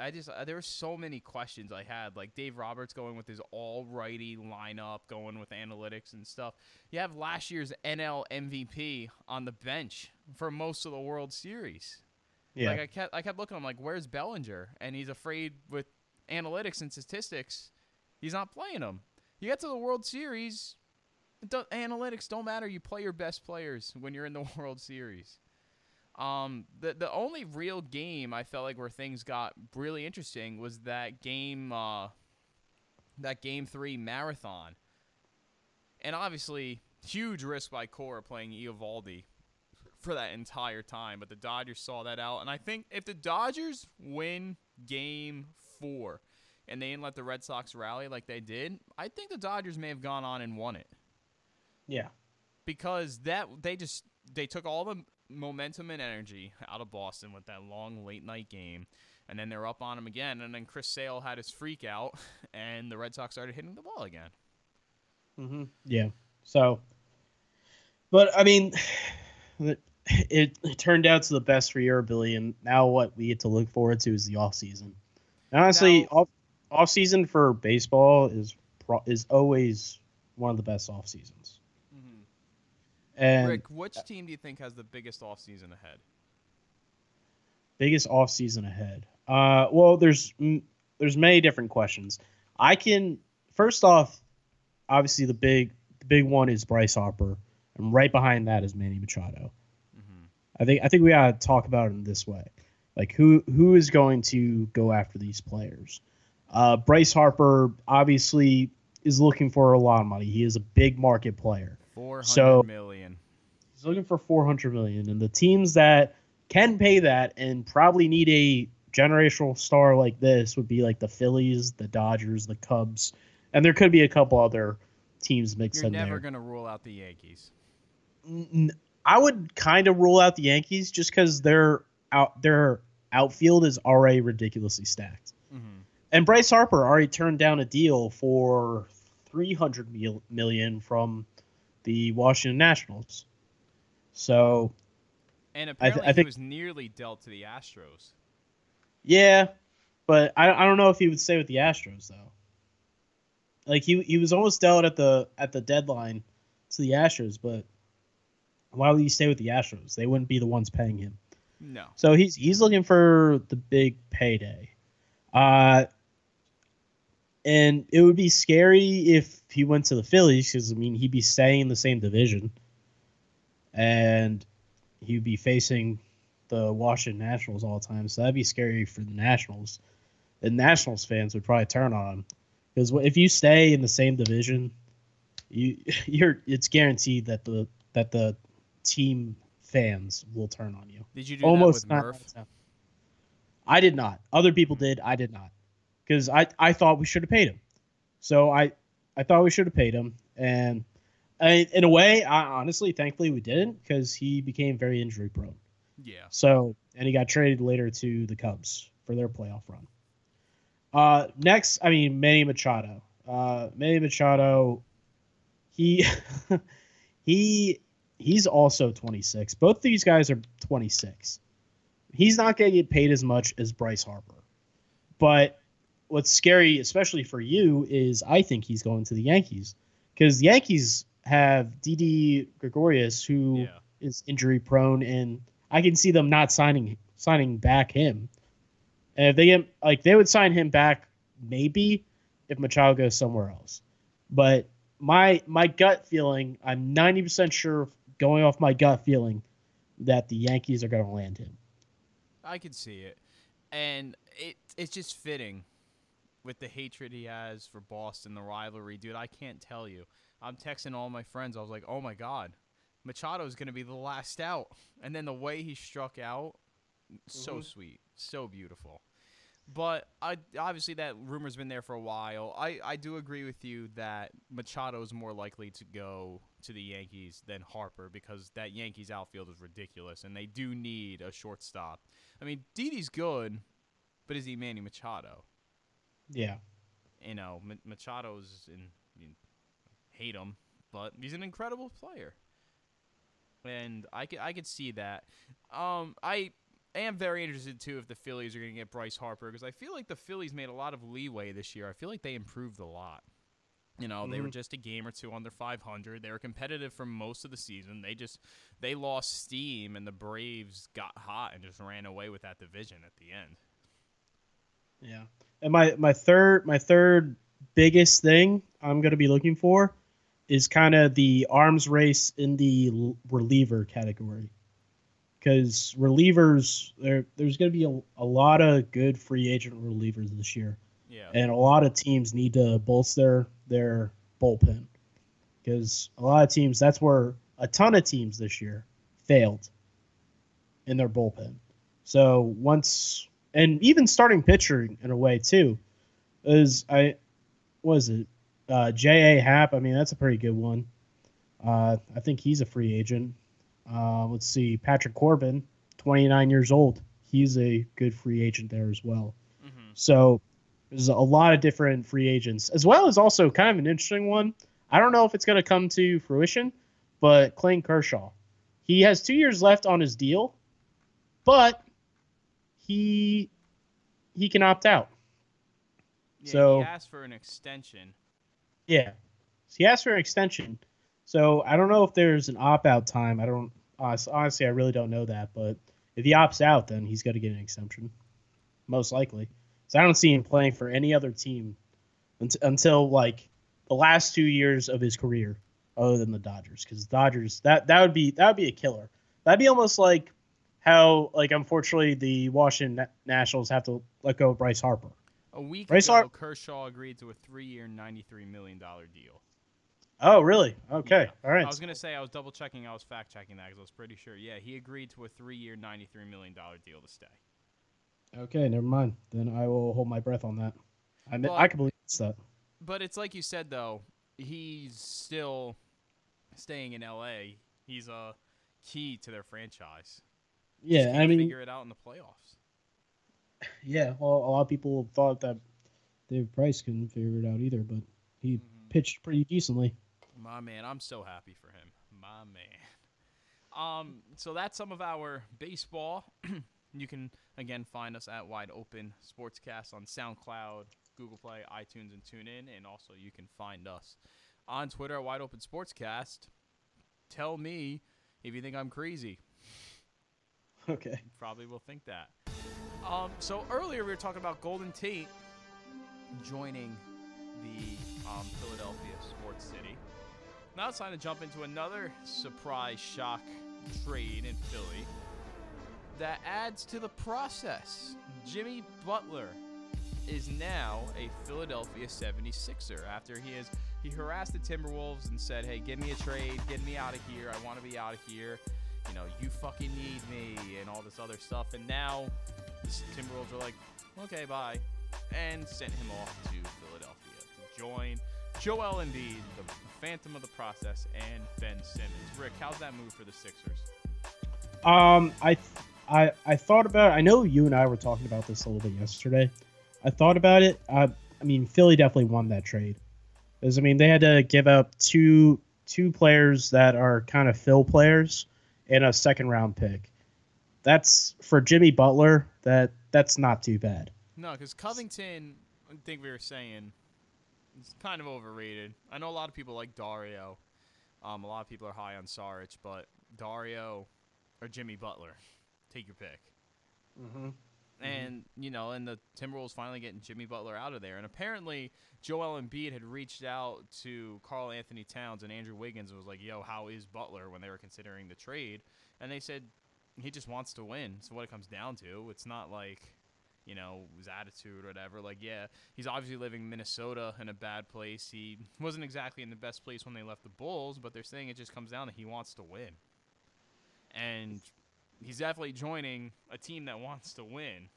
H: I just uh, there were so many questions I had, like Dave Roberts going with his all righty lineup, going with analytics and stuff. You have last year's NL MVP on the bench for most of the World Series.
G: yeah
H: Like I kept I kept looking, I'm like, where's Bellinger? And he's afraid with analytics and statistics, he's not playing them. You get to the World Series, don't, analytics don't matter. You play your best players when you're in the World Series. Um, the the only real game I felt like where things got really interesting was that game, uh, that game three marathon, and obviously huge risk by Cora playing Eovaldi for that entire time, but the Dodgers saw that out, and I think if the Dodgers win Game Four, and they didn't let the Red Sox rally like they did, I think the Dodgers may have gone on and won it.
G: Yeah.
H: Because that they just they took all the momentum and energy out of Boston with that long late night game, and then they're up on them again, and then Chris Sale had his freak out, and the Red Sox started hitting the ball again.
G: mm-hmm. yeah. So but i mean it, it, it turned out to the best for your ability. And now what we get to look forward to is the off season and honestly
H: Now-
G: off, off season for baseball is pro, is always one of the best off seasons and
H: Rick, which team do you think has the biggest offseason ahead?
G: biggest off season ahead? Uh, well, there's there's many different questions. I can first off, obviously the big the big one is Bryce Harper, and right behind that is Manny Machado. I think I think we gotta talk about it in this way, like who who is going to go after these players? Uh, Bryce Harper obviously is looking for a lot of money. He is a big market player.
H: Four hundred
G: So-
H: million.
G: He's looking for 400 million, and the teams that can pay that and probably need a generational star like this would be like the Phillies, the Dodgers, the Cubs, and there could be a couple other teams mixed in. there.
H: You're never gonna rule out the Yankees.
G: I would kind of rule out the Yankees just because their out their outfield is already ridiculously stacked,
H: Mm-hmm.
G: and Bryce Harper already turned down a deal for 300 mil- million from the Washington Nationals. So
H: And
G: I
H: apparently
G: I think-
H: he was nearly dealt to the Astros.
G: Yeah, but I, I don't know if he would stay with the Astros though. Like he he was almost dealt at the at the deadline to the Astros, but why would he stay with the Astros? They wouldn't be the ones paying him.
H: No.
G: So he's he's looking for the big payday. Uh and it would be scary if he went to the Phillies because I mean he'd be staying in the same division, and he'd be facing the Washington Nationals all the time. So that'd be scary for the Nationals. The Nationals fans would probably turn on him because if you stay in the same division, you you're it's guaranteed that the that the team fans will turn on you
H: Did you do
G: almost
H: that with Murph?
G: I did not. Other people did. I did not, because I I thought we should have paid him. So I I thought we should have paid him, and I, in a way, I honestly, thankfully, we didn't because he became very injury prone.
H: Yeah.
G: So and he got traded later to the Cubs for their playoff run. Uh, next, I mean Manny Machado. Uh, Manny Machado, he he he's also 26. Both these guys are 26. He's not going to get paid as much as Bryce Harper. But what's scary, especially for you, is I think he's going to the Yankees because the Yankees have Didi Gregorius, who is
H: Yeah.
G: injury prone, and I can see them not signing signing back him. And if they get like they would sign him back maybe if Machado goes somewhere else. But my my gut feeling, I'm 90% sure going off my gut feeling that the Yankees are going to land him.
H: I can see it, and it it's just fitting with the hatred he has for Boston, the rivalry, dude. I can't tell you. I'm texting all my friends. I was like, oh my god, Machado is gonna be the last out, and then the way he struck out, so mm-hmm. sweet, so beautiful. But I obviously that rumor's been there for a while. I, I do agree with you that Machado is more likely to go to the Yankees than Harper because that Yankees outfield is ridiculous and they do need a shortstop. I mean, Didi's good, but is he Manny Machado?
G: Yeah.
H: You know, Machado's in you hate him, but he's an incredible player. And I could I could see that. Um, I am very interested too if the Phillies are going to get Bryce Harper because I feel like the Phillies made a lot of leeway this year. I feel like they improved a lot. You know, they were just a game or two under 500. They were competitive for most of the season. They just they lost steam and the Braves got hot and just ran away with that division at the end.
G: Yeah. And my my third my third biggest thing I'm going to be looking for is kind of the arms race in the reliever category. Cuz relievers there there's going to be a, a lot of good free agent relievers this year.
H: Yeah.
G: And a lot of teams need to bolster their bullpen. Cuz a lot of teams that's where a ton of teams this year failed in their bullpen. So once and even starting pitcher in a way too, is I was it uh, J A Happ. I mean that's a pretty good one. Uh, I think he's a free agent. Uh, let's see, Patrick Corbin, 29 years old. He's a good free agent there as well. So there's a lot of different free agents, as well as also kind of an interesting one. I don't know if it's going to come to fruition, but Clayton Kershaw. He has two years left on his deal, but he he can opt out.
H: Yeah,
G: So-
H: he asked for an extension.
G: Yeah, so he asked for an extension. So I don't know if there's an opt out time. I don't honestly. I really don't know that. But if he opts out, then he's got to get an exemption, most likely. So I don't see him playing for any other team unt- until like the last two years of his career, other than the Dodgers, because Dodgers that that would be that would be a killer. That'd be almost like how like unfortunately the Washington Nationals have to let go of Bryce Harper.
H: A week
G: Bryce
H: ago,
G: Har-
H: Kershaw agreed to a three-year, ninety-three million dollar deal.
G: Oh, really? Okay.
H: Yeah.
G: All right.
H: I was gonna say I was double checking. I was fact checking that because I was pretty sure. Yeah, he agreed to a three-year, ninety-three million dollar deal to stay.
G: Okay, never mind. Then I will hold my breath on that. I mean,
H: But-
G: I can believe it's that.
H: But it's like you said though, he's still staying in L.A. He's a key to their franchise.
G: Yeah, I mean,
H: figure it out in the playoffs.
G: yeah. Well, a lot of people thought that David Price couldn't figure it out either, but he pitched pretty decently.
H: My man, I'm so happy for him. My man. Um, so that's some of our baseball. you can again find us at Wide Open Sportscast on SoundCloud, Google Play, iTunes, and TuneIn, and also you can find us on Twitter at Wide Open Sportscast. Tell me if you think I'm crazy.
G: Okay.
H: Probably will think that. Um, so earlier we were talking about Golden Tate joining the um, Philadelphia Sports City. Now it's time to jump into another surprise shock trade in Philly that adds to the process. Jimmy Butler is now a Philadelphia 76er after he has he harassed the Timberwolves and said, "Hey, give me a trade, get me out of here. I want to be out of here. You know, you fucking need me and all this other stuff." And now the Timberwolves are like, "Okay, bye." And sent him off to Philadelphia to join Joel Embiid, the phantom of the process, and Ben Simmons. Rick, how's that move for the Sixers?
G: Um, I, I, I thought about. I know you and I were talking about this a little bit yesterday. I thought about it. I, I mean, Philly definitely won that trade, because I mean they had to give up two two players that are kind of fill players and a second round pick. That's for Jimmy Butler. That that's not too bad.
H: No, because Covington, I think we were saying, is kind of overrated. I know a lot of people like Dario. Um, a lot of people are high on Saric, but Dario or Jimmy Butler, take your pick. Mm-hmm. And you know, and the Timberwolves finally getting Jimmy Butler out of there. And apparently, Joel Embiid had reached out to Karl-Anthony Towns and Andrew Wiggins and was like, "Yo, how is Butler?" When they were considering the trade, and they said he just wants to win. So what it comes down to, it's not like you know, his attitude or whatever. Like, yeah, he's obviously living in Minnesota in a bad place. He wasn't exactly in the best place when they left the Bulls, but they're saying it just comes down to he wants to win. And he's definitely joining a team that wants to win.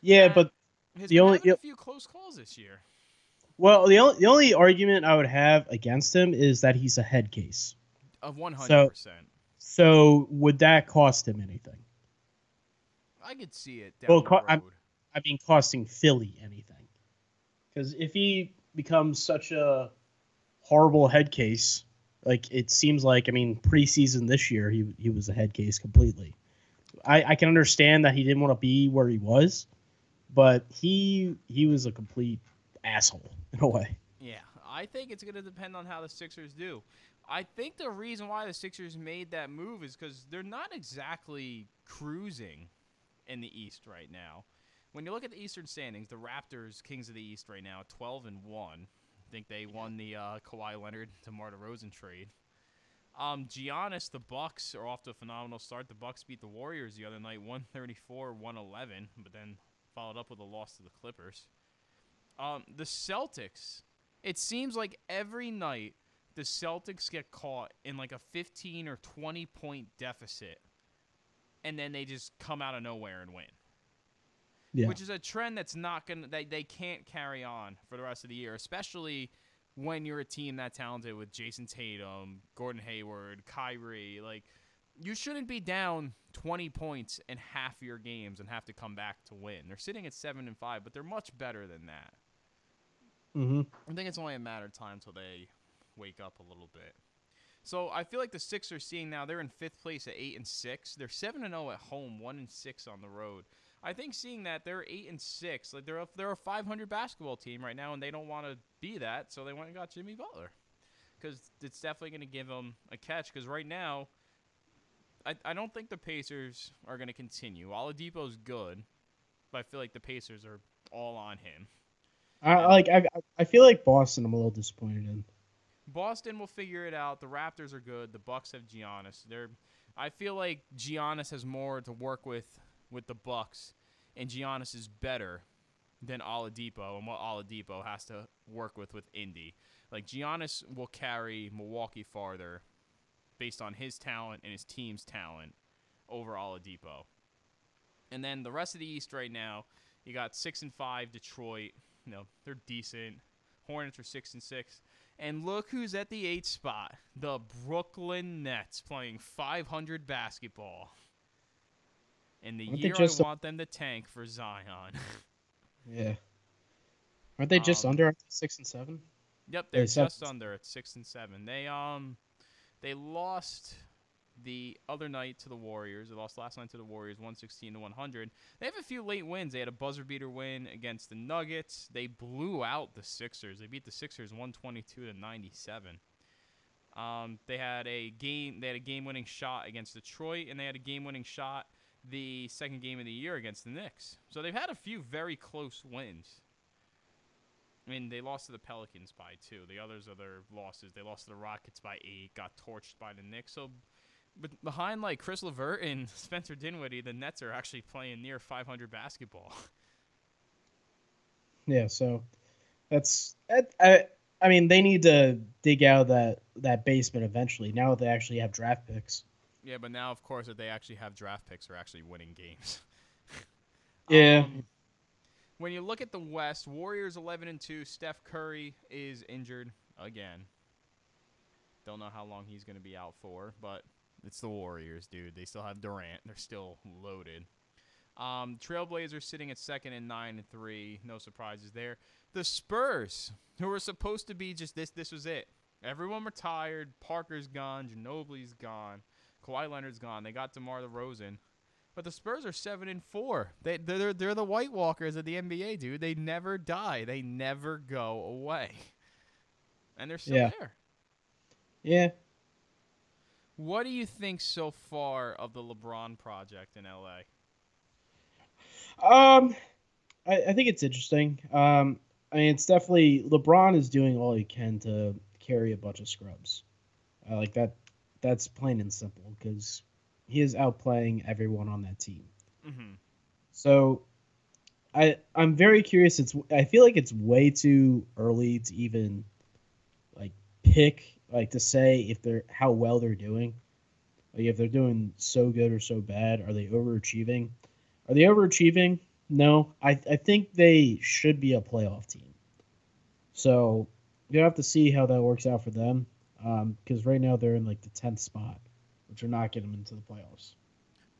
G: Yeah,
H: And
G: but
H: He's
G: the only-
H: a few close calls this year.
G: well, the only the only argument I would have against him is that he's a head case.
H: Of 100%.
G: So would that cost him anything?
H: I could see it
G: Well, co-. I'm- I mean, costing Philly anything? Because if he becomes such a horrible head case, like it seems like, I mean, preseason this year he he was a head case completely. I, I can understand that he didn't want to be where he was, but he he was a complete asshole in a way.
H: Yeah, I think it's going to depend on how the Sixers do. I think the reason why the Sixers made that move is because they're not exactly cruising in the East right now. When you look at the Eastern standings, the Raptors, Kings of the East right now, 12 and 1. Think they won the uh, Kawhi Leonard to DeMar DeRozan trade. Um, Giannis, the Bucks are off to a phenomenal start. The Bucks beat the Warriors the other night, 134-111, but then followed up with a loss to the Clippers. Um, the Celtics, it seems like every night the Celtics get caught in like a 15 or 20 point deficit, and then they just come out of nowhere and win.
G: Yeah.
H: Which is a trend that's not gonna they, they can't carry on for the rest of the year, especially when you're a team that talented with Jayson Tatum, Gordon Hayward, Kyrie. Like you shouldn't be down 20 points in half your games and have to come back to win. They're sitting at seven and five, but they're much better than that.
G: mm-hmm.
H: I think it's only a matter of time till they wake up a little bit. So I feel like the Sixers seeing now they're in fifth place at eight and six. They're seven and zero at home, one and six on the road. I think seeing that they're eight and six, like they're a, they're a 500 basketball team right now, and they don't want to be that, so they went and got Jimmy Butler because it's definitely going to give them a catch. Because right now, I I don't think the Pacers are going to continue. Oladipo's good, but I feel like the Pacers are all on him.
G: I like I I feel like Boston. I'm a little disappointed in.
H: Boston will figure it out. The Raptors are good. The Bucks have Giannis. They're I feel like Giannis has more to work with with the Bucks, and Giannis is better than Oladipo and what Oladipo has to work with with Indy. Like Giannis will carry Milwaukee farther based on his talent and his team's talent over Oladipo. And then the rest of the East right now, you got six and five Detroit. You know they're decent. Hornets are six and six. And look who's at the eighth spot. The Brooklyn Nets playing 500 basketball. In the
G: Aren't they
H: year
G: just
H: I want them to tank for Zion.
G: Yeah. Aren't they just
H: Um,
G: under six and seven?
H: yep, they're
G: They said-
H: just under at six and seven. They um, they lost the other night to the Warriors. They lost last night to the Warriors, 116 to 100. They have a few late wins. They had a buzzer beater win against the Nuggets. They blew out the Sixers. They beat the Sixers 122 to 97. Um, they had a game. They had a game-winning shot against Detroit, and they had a game-winning shot the second game of the year against the Knicks. So they've had a few very close wins. I mean, they lost to the Pelicans by two. The others are their losses. They lost to the Rockets by eight. Got torched by the Knicks. So, but behind like Caris LeVert and Spencer Dinwiddie, the Nets are actually playing near 500 basketball.
G: Yeah, so that's that, I I mean they need to dig out that that basement eventually. Now that they actually have draft picks.
H: Yeah, but now of course that they actually have draft picks, are actually winning games.
G: Yeah.
H: Um, when you look at the West, Warriors 11 and 2. Steph Curry is injured again. Don't know how long he's going to be out for, but it's the Warriors, dude. They still have Durant. They're still loaded. Um, Trailblazers sitting at second and nine and three. No surprises there. The Spurs, who were supposed to be just this, this was it. Everyone retired. Parker's gone. Ginobili's gone. Kawhi Leonard's gone. They got DeMar DeRozan. But the Spurs are seven and four. They they're they're the White Walkers of the NBA, dude. They never die. They never go away. And they're still
G: Yeah.
H: there.
G: Yeah.
H: What do you think so far of the LeBron project in LA?
G: Um, I, I think it's interesting. Um, I mean, it's definitely LeBron is doing all he can to carry a bunch of scrubs. I like that. That's plain and simple because he is outplaying everyone on that team.
H: Mm-hmm.
G: So, I I'm very curious. It's I feel like it's way too early to even like pick like to say if they're how well they're doing. Like if they're doing so good or so bad, are they overachieving? Are they overachieving? No, I I think they should be a playoff team. So you have to see how that works out for them, Um, because right now they're in like the tenth spot, which are not getting them into the playoffs.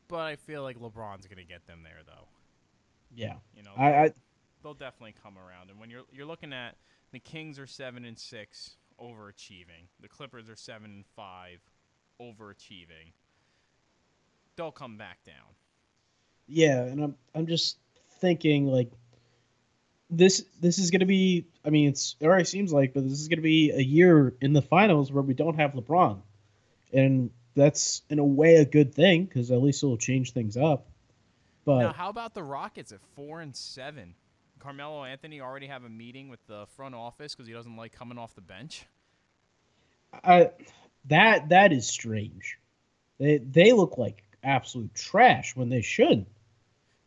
H: But I feel like LeBron's gonna get them there, though.
G: Yeah,
H: You know,
G: I, I
H: they'll definitely come around. And when you're you're looking at the Kings are seven and six, overachieving. The Clippers are seven and five, overachieving. They'll come back down.
G: yeah, and I'm I'm just thinking like this this is gonna be. I mean, it's it already seems like, but this is gonna be a year in the finals where we don't have LeBron, and that's in a way a good thing because at least it'll change things up. But
H: now, how about the Rockets at four and seven? Carmelo Anthony already have a meeting with the front office because he doesn't like coming off the bench.
G: I, that that is strange. They they look like absolute trash when they should.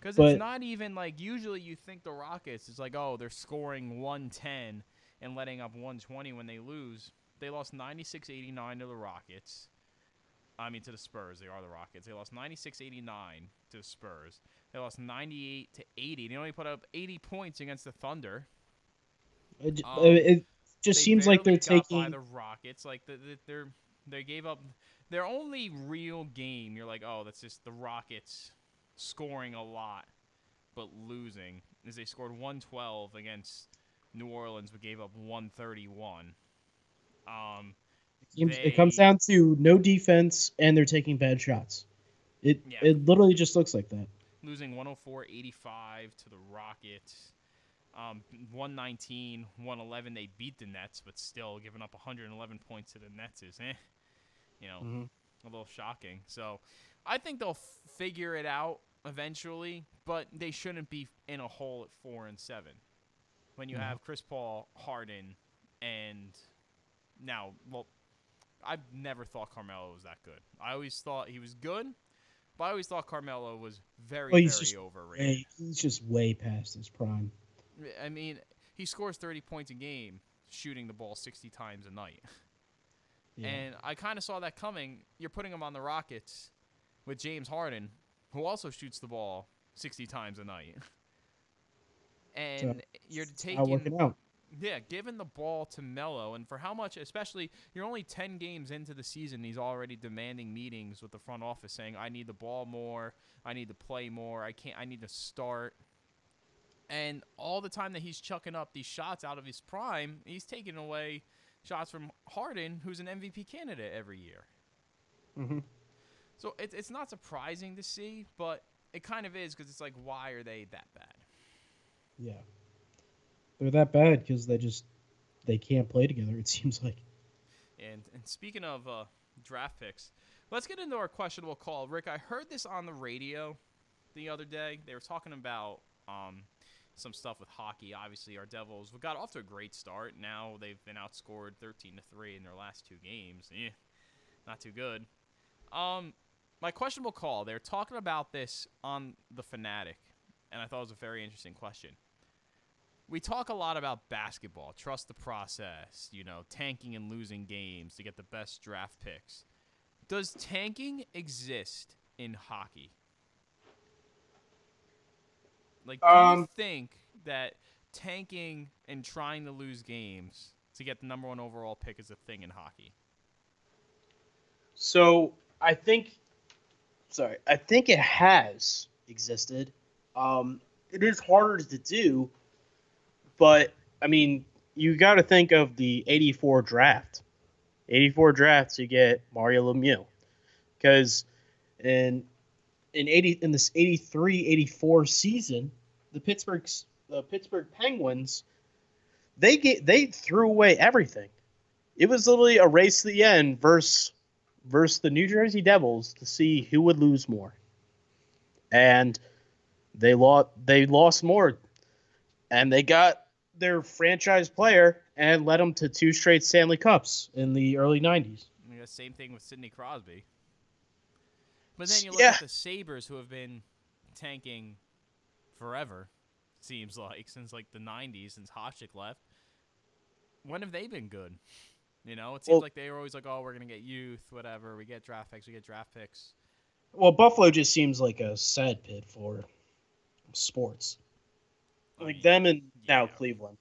H: Because it's not even like usually you think the Rockets is like, oh, they're scoring 110 and letting up 120 when they lose. They lost 96 89 to the Rockets. I mean, to the Spurs. They are the Rockets. They lost 96 89 to the Spurs. They lost 98 to 80. They only put up 80 points against the Thunder.
G: It,
H: Um,
G: it just seems like they're
H: barely got by
G: taking.
H: the Rockets. Like the, the, they're they gave up their only real game. You're like, oh, that's just the Rockets scoring a lot but losing. Is they scored 112 against New Orleans but gave up 131. Um,
G: Seems, it comes down to no defense and they're taking bad shots. It
H: Yeah.
G: it literally just looks like that.
H: losing 104-85 to the Rockets. Um, 119, 111. They beat the Nets, but still giving up 111 points to the Nets is, eh, you know,
G: Mhm.
H: a little shocking. So, I think they'll f- figure it out eventually, but they shouldn't be in a hole at four and seven. When you mm-hmm. have Chris Paul, Harden, and now, well, I've never thought Carmelo was that good. I always thought he was good, but I always thought Carmelo was very,
G: Well,
H: very
G: just
H: overrated.
G: Hey, he's just way past his prime.
H: I mean, he scores 30 points a game, shooting the ball 60 times a night.
G: Yeah.
H: And I kind of saw that coming. You're putting him on the Rockets with James Harden, who also shoots the ball 60 times a night. And you're
G: It's not
H: taking, yeah, giving the ball to Melo, and for how much, especially, you're only 10 games into the season, he's already demanding meetings with the front office saying, I need the ball more, I need to play more, I can't, I need to start. And all the time that he's chucking up these shots out of his prime, he's taking away shots from Harden, who's an MVP candidate every year.
G: Mhm.
H: So it, it's not surprising to see, but it kind of is because it's like, why are they that bad?
G: Yeah, they're that bad because they just they can't play together. It seems like.
H: And and speaking of uh, draft picks, let's get into our questionable call. Rick, I heard this on the radio the other day. They were talking about um, some stuff with hockey. Obviously, our Devils got off to a great start. Now they've been outscored 13 to three in their last two games. Eh, not too good. Um, my questionable call. They're talking about this on the Fanatic, and I thought it was a very interesting question we talk a lot about basketball, trust the process, you know, tanking and losing games to get the best draft picks. Does tanking exist in hockey? Like, do you
G: Um,
H: think that tanking and trying to lose games to get the number one overall pick is a thing in hockey?
G: So I think, sorry, I think it has existed. Um, it is harder to do, but I mean, you got to think of the '84 draft. '84 drafts, you get Mario Lemieux, because in in eighty in this 83-84 season, the Pittsburgh's the Pittsburgh Penguins they get they threw away everything. It was literally a race to the end versus versus the New Jersey Devils to see who would lose more. And they lost they lost more, and they got their franchise player and led them to two straight Stanley Cups in the early '90s.
H: I mean, the same thing with Sidney Crosby. But then you look
G: Yeah.
H: at the Sabres, who have been tanking forever, seems like, since like the 90s, since Hasek left. When have they been good? You know, it seems
G: Well-
H: like they were always like, oh, we're going to get youth, whatever. We get draft picks, we get draft picks.
G: Well, Buffalo just seems like a sad pit for sports.
H: I
G: Like
H: mean,
G: them and now. Cleveland.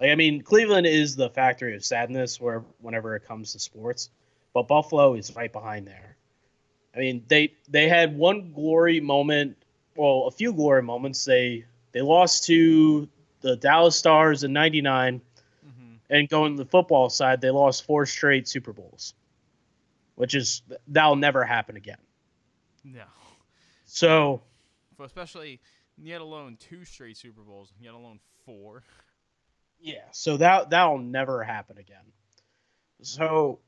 G: Like, I mean, Cleveland is the factory of sadness where whenever it comes to sports, but Buffalo is right behind there. I mean, they they had one glory moment, well, a few glory moments. They they lost to the Dallas Stars in '99,
H: Mhm.
G: And going to the football side, they lost four straight Super Bowls, which is that'll never happen again.
H: No.
G: So
H: But especially, yet alone two straight Super Bowls, yet alone four.
G: Yeah, so that that'll never happen again. So,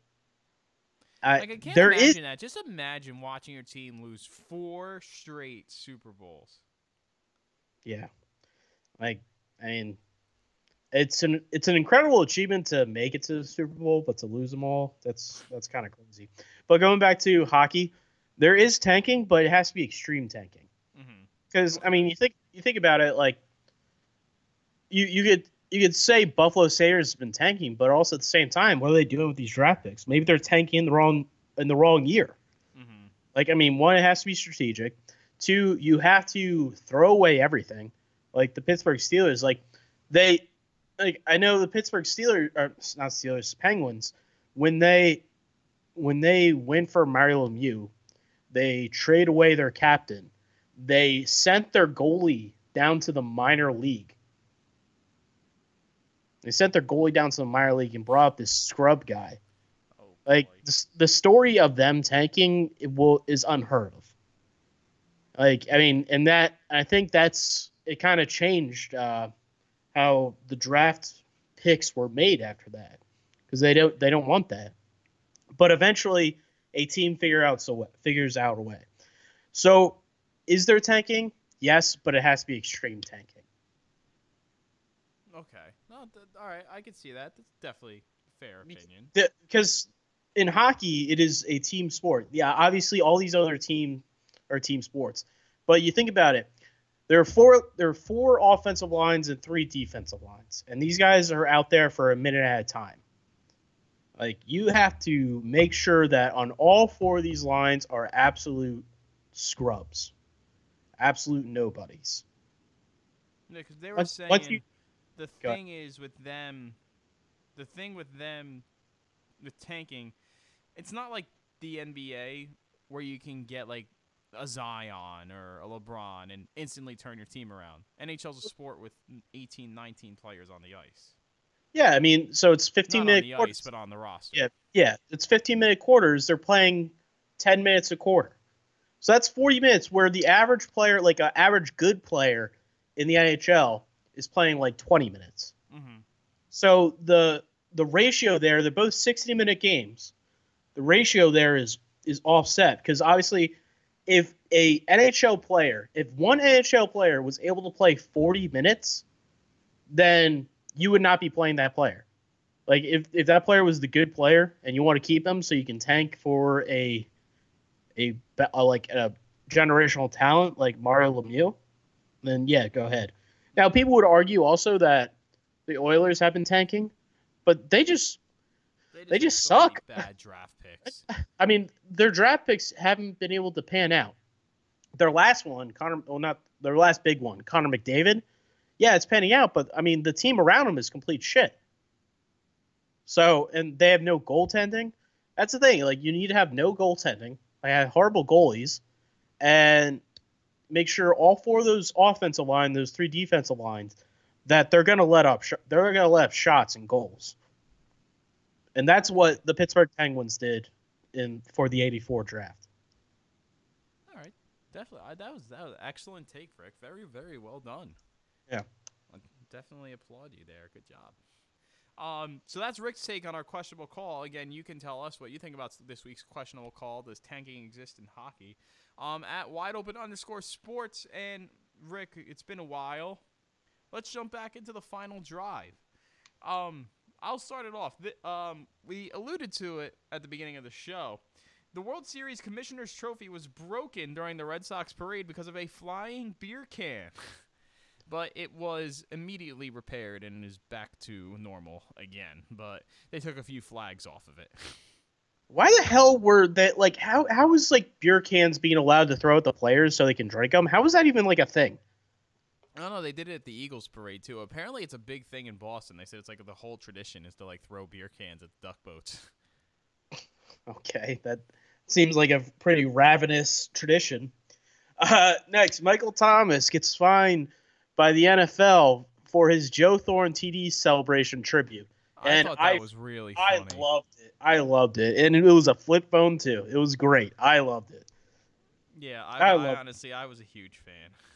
G: I,
H: Like, I can't
G: there
H: imagine
G: is
H: that. Just imagine watching your team lose four straight Super Bowls.
G: yeah, like I mean, it's an it's an incredible achievement to make it to the Super Bowl, but to lose them all, that's that's kind of crazy. But going back to hockey, there is tanking, but it has to be extreme tanking.
H: Mm-hmm.
G: Because I mean, you think you think about it, like you you could you could say Buffalo Sabres has been tanking, but also at the same time, what are they doing with these draft picks? Maybe they're tanking in the wrong in the wrong year.
H: Mm-hmm.
G: Like I mean, one, it has to be strategic. Two, you have to throw away everything. Like the Pittsburgh Steelers, like they, like I know the Pittsburgh Steelers, or not Steelers, Penguins, when they, when they went for Mario Lemieux, they trade away their captain. They sent their goalie down to the minor league. They sent their goalie down to the minor league and brought up this scrub guy.
H: Oh,
G: Like the, the story of them tanking it will is unheard of. Like I mean, and that I think that's it. Kind of changed uh, how the draft picks were made after that because they don't they don't want that. But eventually, a team figure out so what, figures out a way. So, is there tanking? Yes, but it has to be extreme tanking.
H: Okay. No, th- all right. I can see that. That's definitely fair opinion.
G: because in hockey it is a team sport. Yeah, obviously all these other team are team sports, but you think about it. There are four. There are four offensive lines and three defensive lines, and these guys are out there for a minute at a time. Like you have to make sure that on all four of these lines are absolute scrubs, absolute nobodies.
H: Because they were
G: Once-
H: saying
G: once you-
H: the thing is with them, the thing with them, with tanking, it's not like the NBA where you can get like a Zion or a LeBron and instantly turn your team around. NHL's a sport with 18, 19 players on the ice.
G: Yeah, I mean, so it's fifteen
H: Not on the
G: quarters.
H: ice, but on the roster.
G: Yeah, yeah, it's 15 minute quarters. They're playing 10 minutes a quarter. So that's 40 minutes where the average player, like an average good player in the NHL, is playing like 20 minutes.
H: hmm
G: So the the ratio there, they're both 60 minute games. The ratio there is is offset because obviously if a NHL player, if one NHL player was able to play 40 minutes, then you would not be playing that player. Like if, if that player was the good player and you want to keep them so you can tank for a a, a like a generational talent like Mario Lemieux, then yeah, go ahead. Now people would argue also that the Oilers have been tanking, but they just They just
H: so
G: suck.
H: Bad draft picks.
G: I mean, their draft picks haven't been able to pan out. Their last one, Connor, well, not their last big one, Connor McDavid. Yeah, it's panning out, but I mean, the team around him is complete shit. So, and they have no goaltending. That's the thing. Like, you need to have no goaltending. I have horrible goalies, and make sure all four of those offensive line, those three defensive lines, that they're gonna let up. Sh- they're gonna let up shots and goals. And that's what the Pittsburgh Penguins did in for the '84 draft.
H: All right, definitely. I, that was that was an excellent take, Rick. Very very well done.
G: Yeah.
H: I definitely applaud you there. Good job. Um, so that's Rick's take on our questionable call. Again, you can tell us what you think about this week's questionable call. Does tanking exist in hockey? Um, at wide open underscore sports, and Rick, it's been a while. Let's jump back into the final drive. Um, I'll start it off. The, um, we alluded to it at the beginning of the show. The World Series Commissioner's Trophy was broken during the Red Sox parade because of a flying beer can. but it was immediately repaired and is back to normal again. But they took a few flags off of it.
G: Why the hell were that like how how was like beer cans being allowed to throw at the players so they can drink them? How was that even like a thing?
H: I don't know. They did it at the Eagles parade too. Apparently, it's a big thing in Boston. They said it's like the whole tradition is to like throw beer cans at duck boats.
G: Okay, that seems like a pretty ravenous tradition. Uh, next, Michael Thomas gets fined by the NFL for his Joe Horn TD celebration tribute.
H: I
G: And
H: thought that
G: I-
H: was really
G: I loved it. I loved it, and it was a flip phone too. It was great. I loved it.
H: yeah, I,
G: I
H: I,
G: love-
H: honestly, I was a huge fan.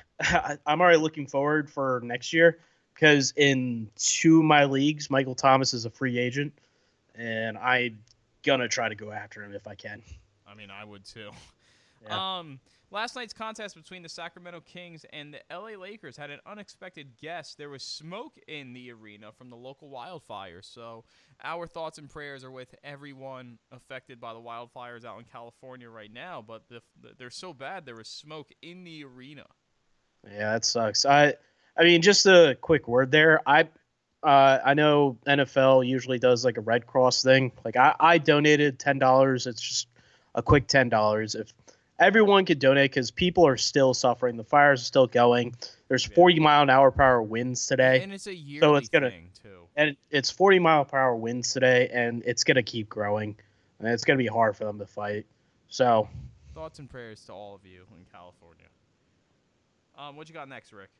G: I'm already looking forward for next year because in two of my leagues, Michael Thomas is a free agent, and I'm gonna try to go after him if I can.
H: I mean, I would too.
G: Yeah.
H: Um, last night's contest between the Sacramento Kings and the LA Lakers had an unexpected guest. There was smoke in the arena from the local wildfires. So, our thoughts and prayers are with everyone affected by the wildfires out in California right now. But the, the, they're so bad, there was smoke in the arena.
G: Yeah, that sucks. I, I mean, just a quick word there. I, uh, I know NFL usually does like a Red Cross thing. Like I, I donated ten dollars. It's just a quick ten dollars. If everyone could donate, because people are still suffering. The fires are still going. There's
H: Yeah.
G: 40 mile an hour per hour winds today,
H: And it's a yearly
G: it's gonna-
H: thing, too.
G: and it's 40 mile per hour winds today, and it's gonna keep growing, and it's gonna be hard for them to fight. So
H: Thoughts and prayers to all of you in California. Um, what you got next, Rick?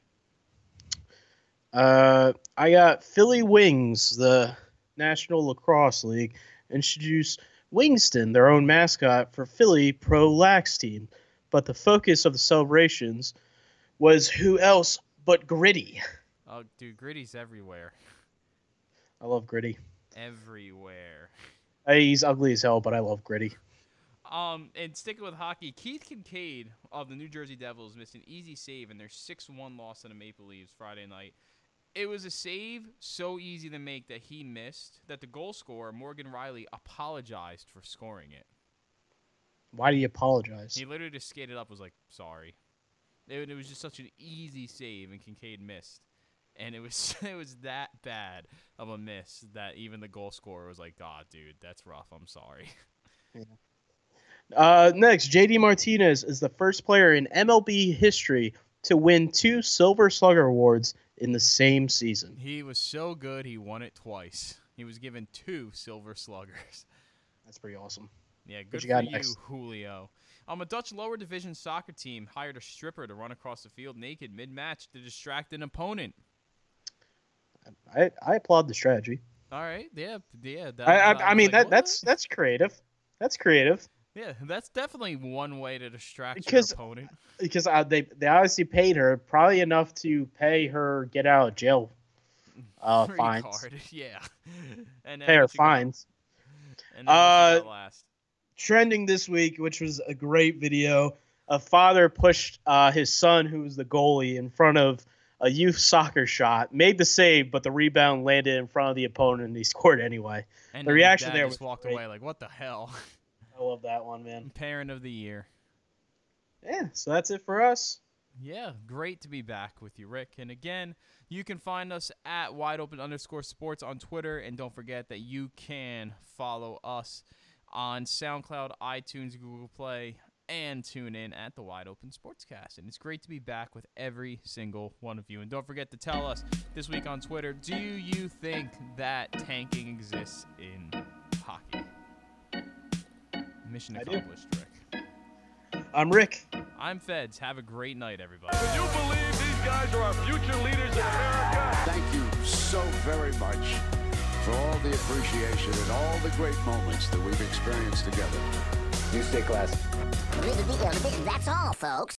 G: Uh, I got Philly Wings, the National Lacrosse League, introduced Wingston, their own mascot for Philly Pro Lax team. But the focus of the celebrations was who else but Gritty.
H: Oh, dude, Gritty's everywhere.
G: I love Gritty.
H: Everywhere.
G: Uh, He's ugly as hell, but I love Gritty.
H: Um, and sticking with hockey, Keith Kinkaid of the New Jersey Devils missed an easy save in their 6-1 loss to the Maple Leafs Friday night. It was a save so easy to make that he missed that the goal scorer Morgan Rielly apologized for scoring it.
G: Why do you apologize?
H: He literally just skated up, was like, "Sorry." It, it was just such an easy save, and Kinkaid missed, and it was it was that bad of a miss that even the goal scorer was like, "God, dude, that's rough. I'm sorry."
G: Uh, next, JD Martinez is the first player in MLB history to win two Silver Slugger awards in the same season.
H: He was so good, he won it twice. He was given two Silver Sluggers.
G: That's pretty awesome.
H: Yeah, good
G: you
H: for you,
G: next?
H: Julio. Um, a Dutch lower division soccer team hired a stripper to run across the field naked mid-match to distract an opponent.
G: I, I applaud the strategy.
H: All right, yeah, yeah. That,
G: I, I, I mean
H: like,
G: that
H: "What?"
G: that's that's creative. That's creative
H: yeah, that's definitely one way to distract
G: Because-
H: your opponent.
G: because uh, they they obviously paid her probably enough to pay her get out of jail uh,
H: Free
G: fines,
H: card, yeah. And
G: pay her fines.
H: And
G: Uh,
H: last.
G: Trending this week, which was a great video, a father pushed uh, his son, who was the goalie, in front of a youth soccer shot, made the save, but the rebound landed in front of the opponent, and he scored anyway.
H: And
G: the reaction
H: dad
G: there
H: just
G: was
H: walked
G: great.
H: away like, "What the hell?"
G: I love that one, man.
H: Parent of the year.
G: Yeah, so that's it for us.
H: Yeah, great to be back with you, Rick. And again, you can find us at wide open underscore sports on Twitter. And don't forget that you can follow us on SoundCloud, iTunes, Google Play, and tune in at the Wide Open Sportscast. And it's great to be back with every single one of you. And don't forget to tell us this week on Twitter do you think that tanking exists in? Mission accomplished, Rick.
G: I'm Rick.
H: I'm Feds. Have a great night, everybody.
E: Do you believe these guys are our future leaders in America?
I: Thank you so very much for all the appreciation and all the great moments that we've experienced together.
J: You stay classy.
K: That's all, folks.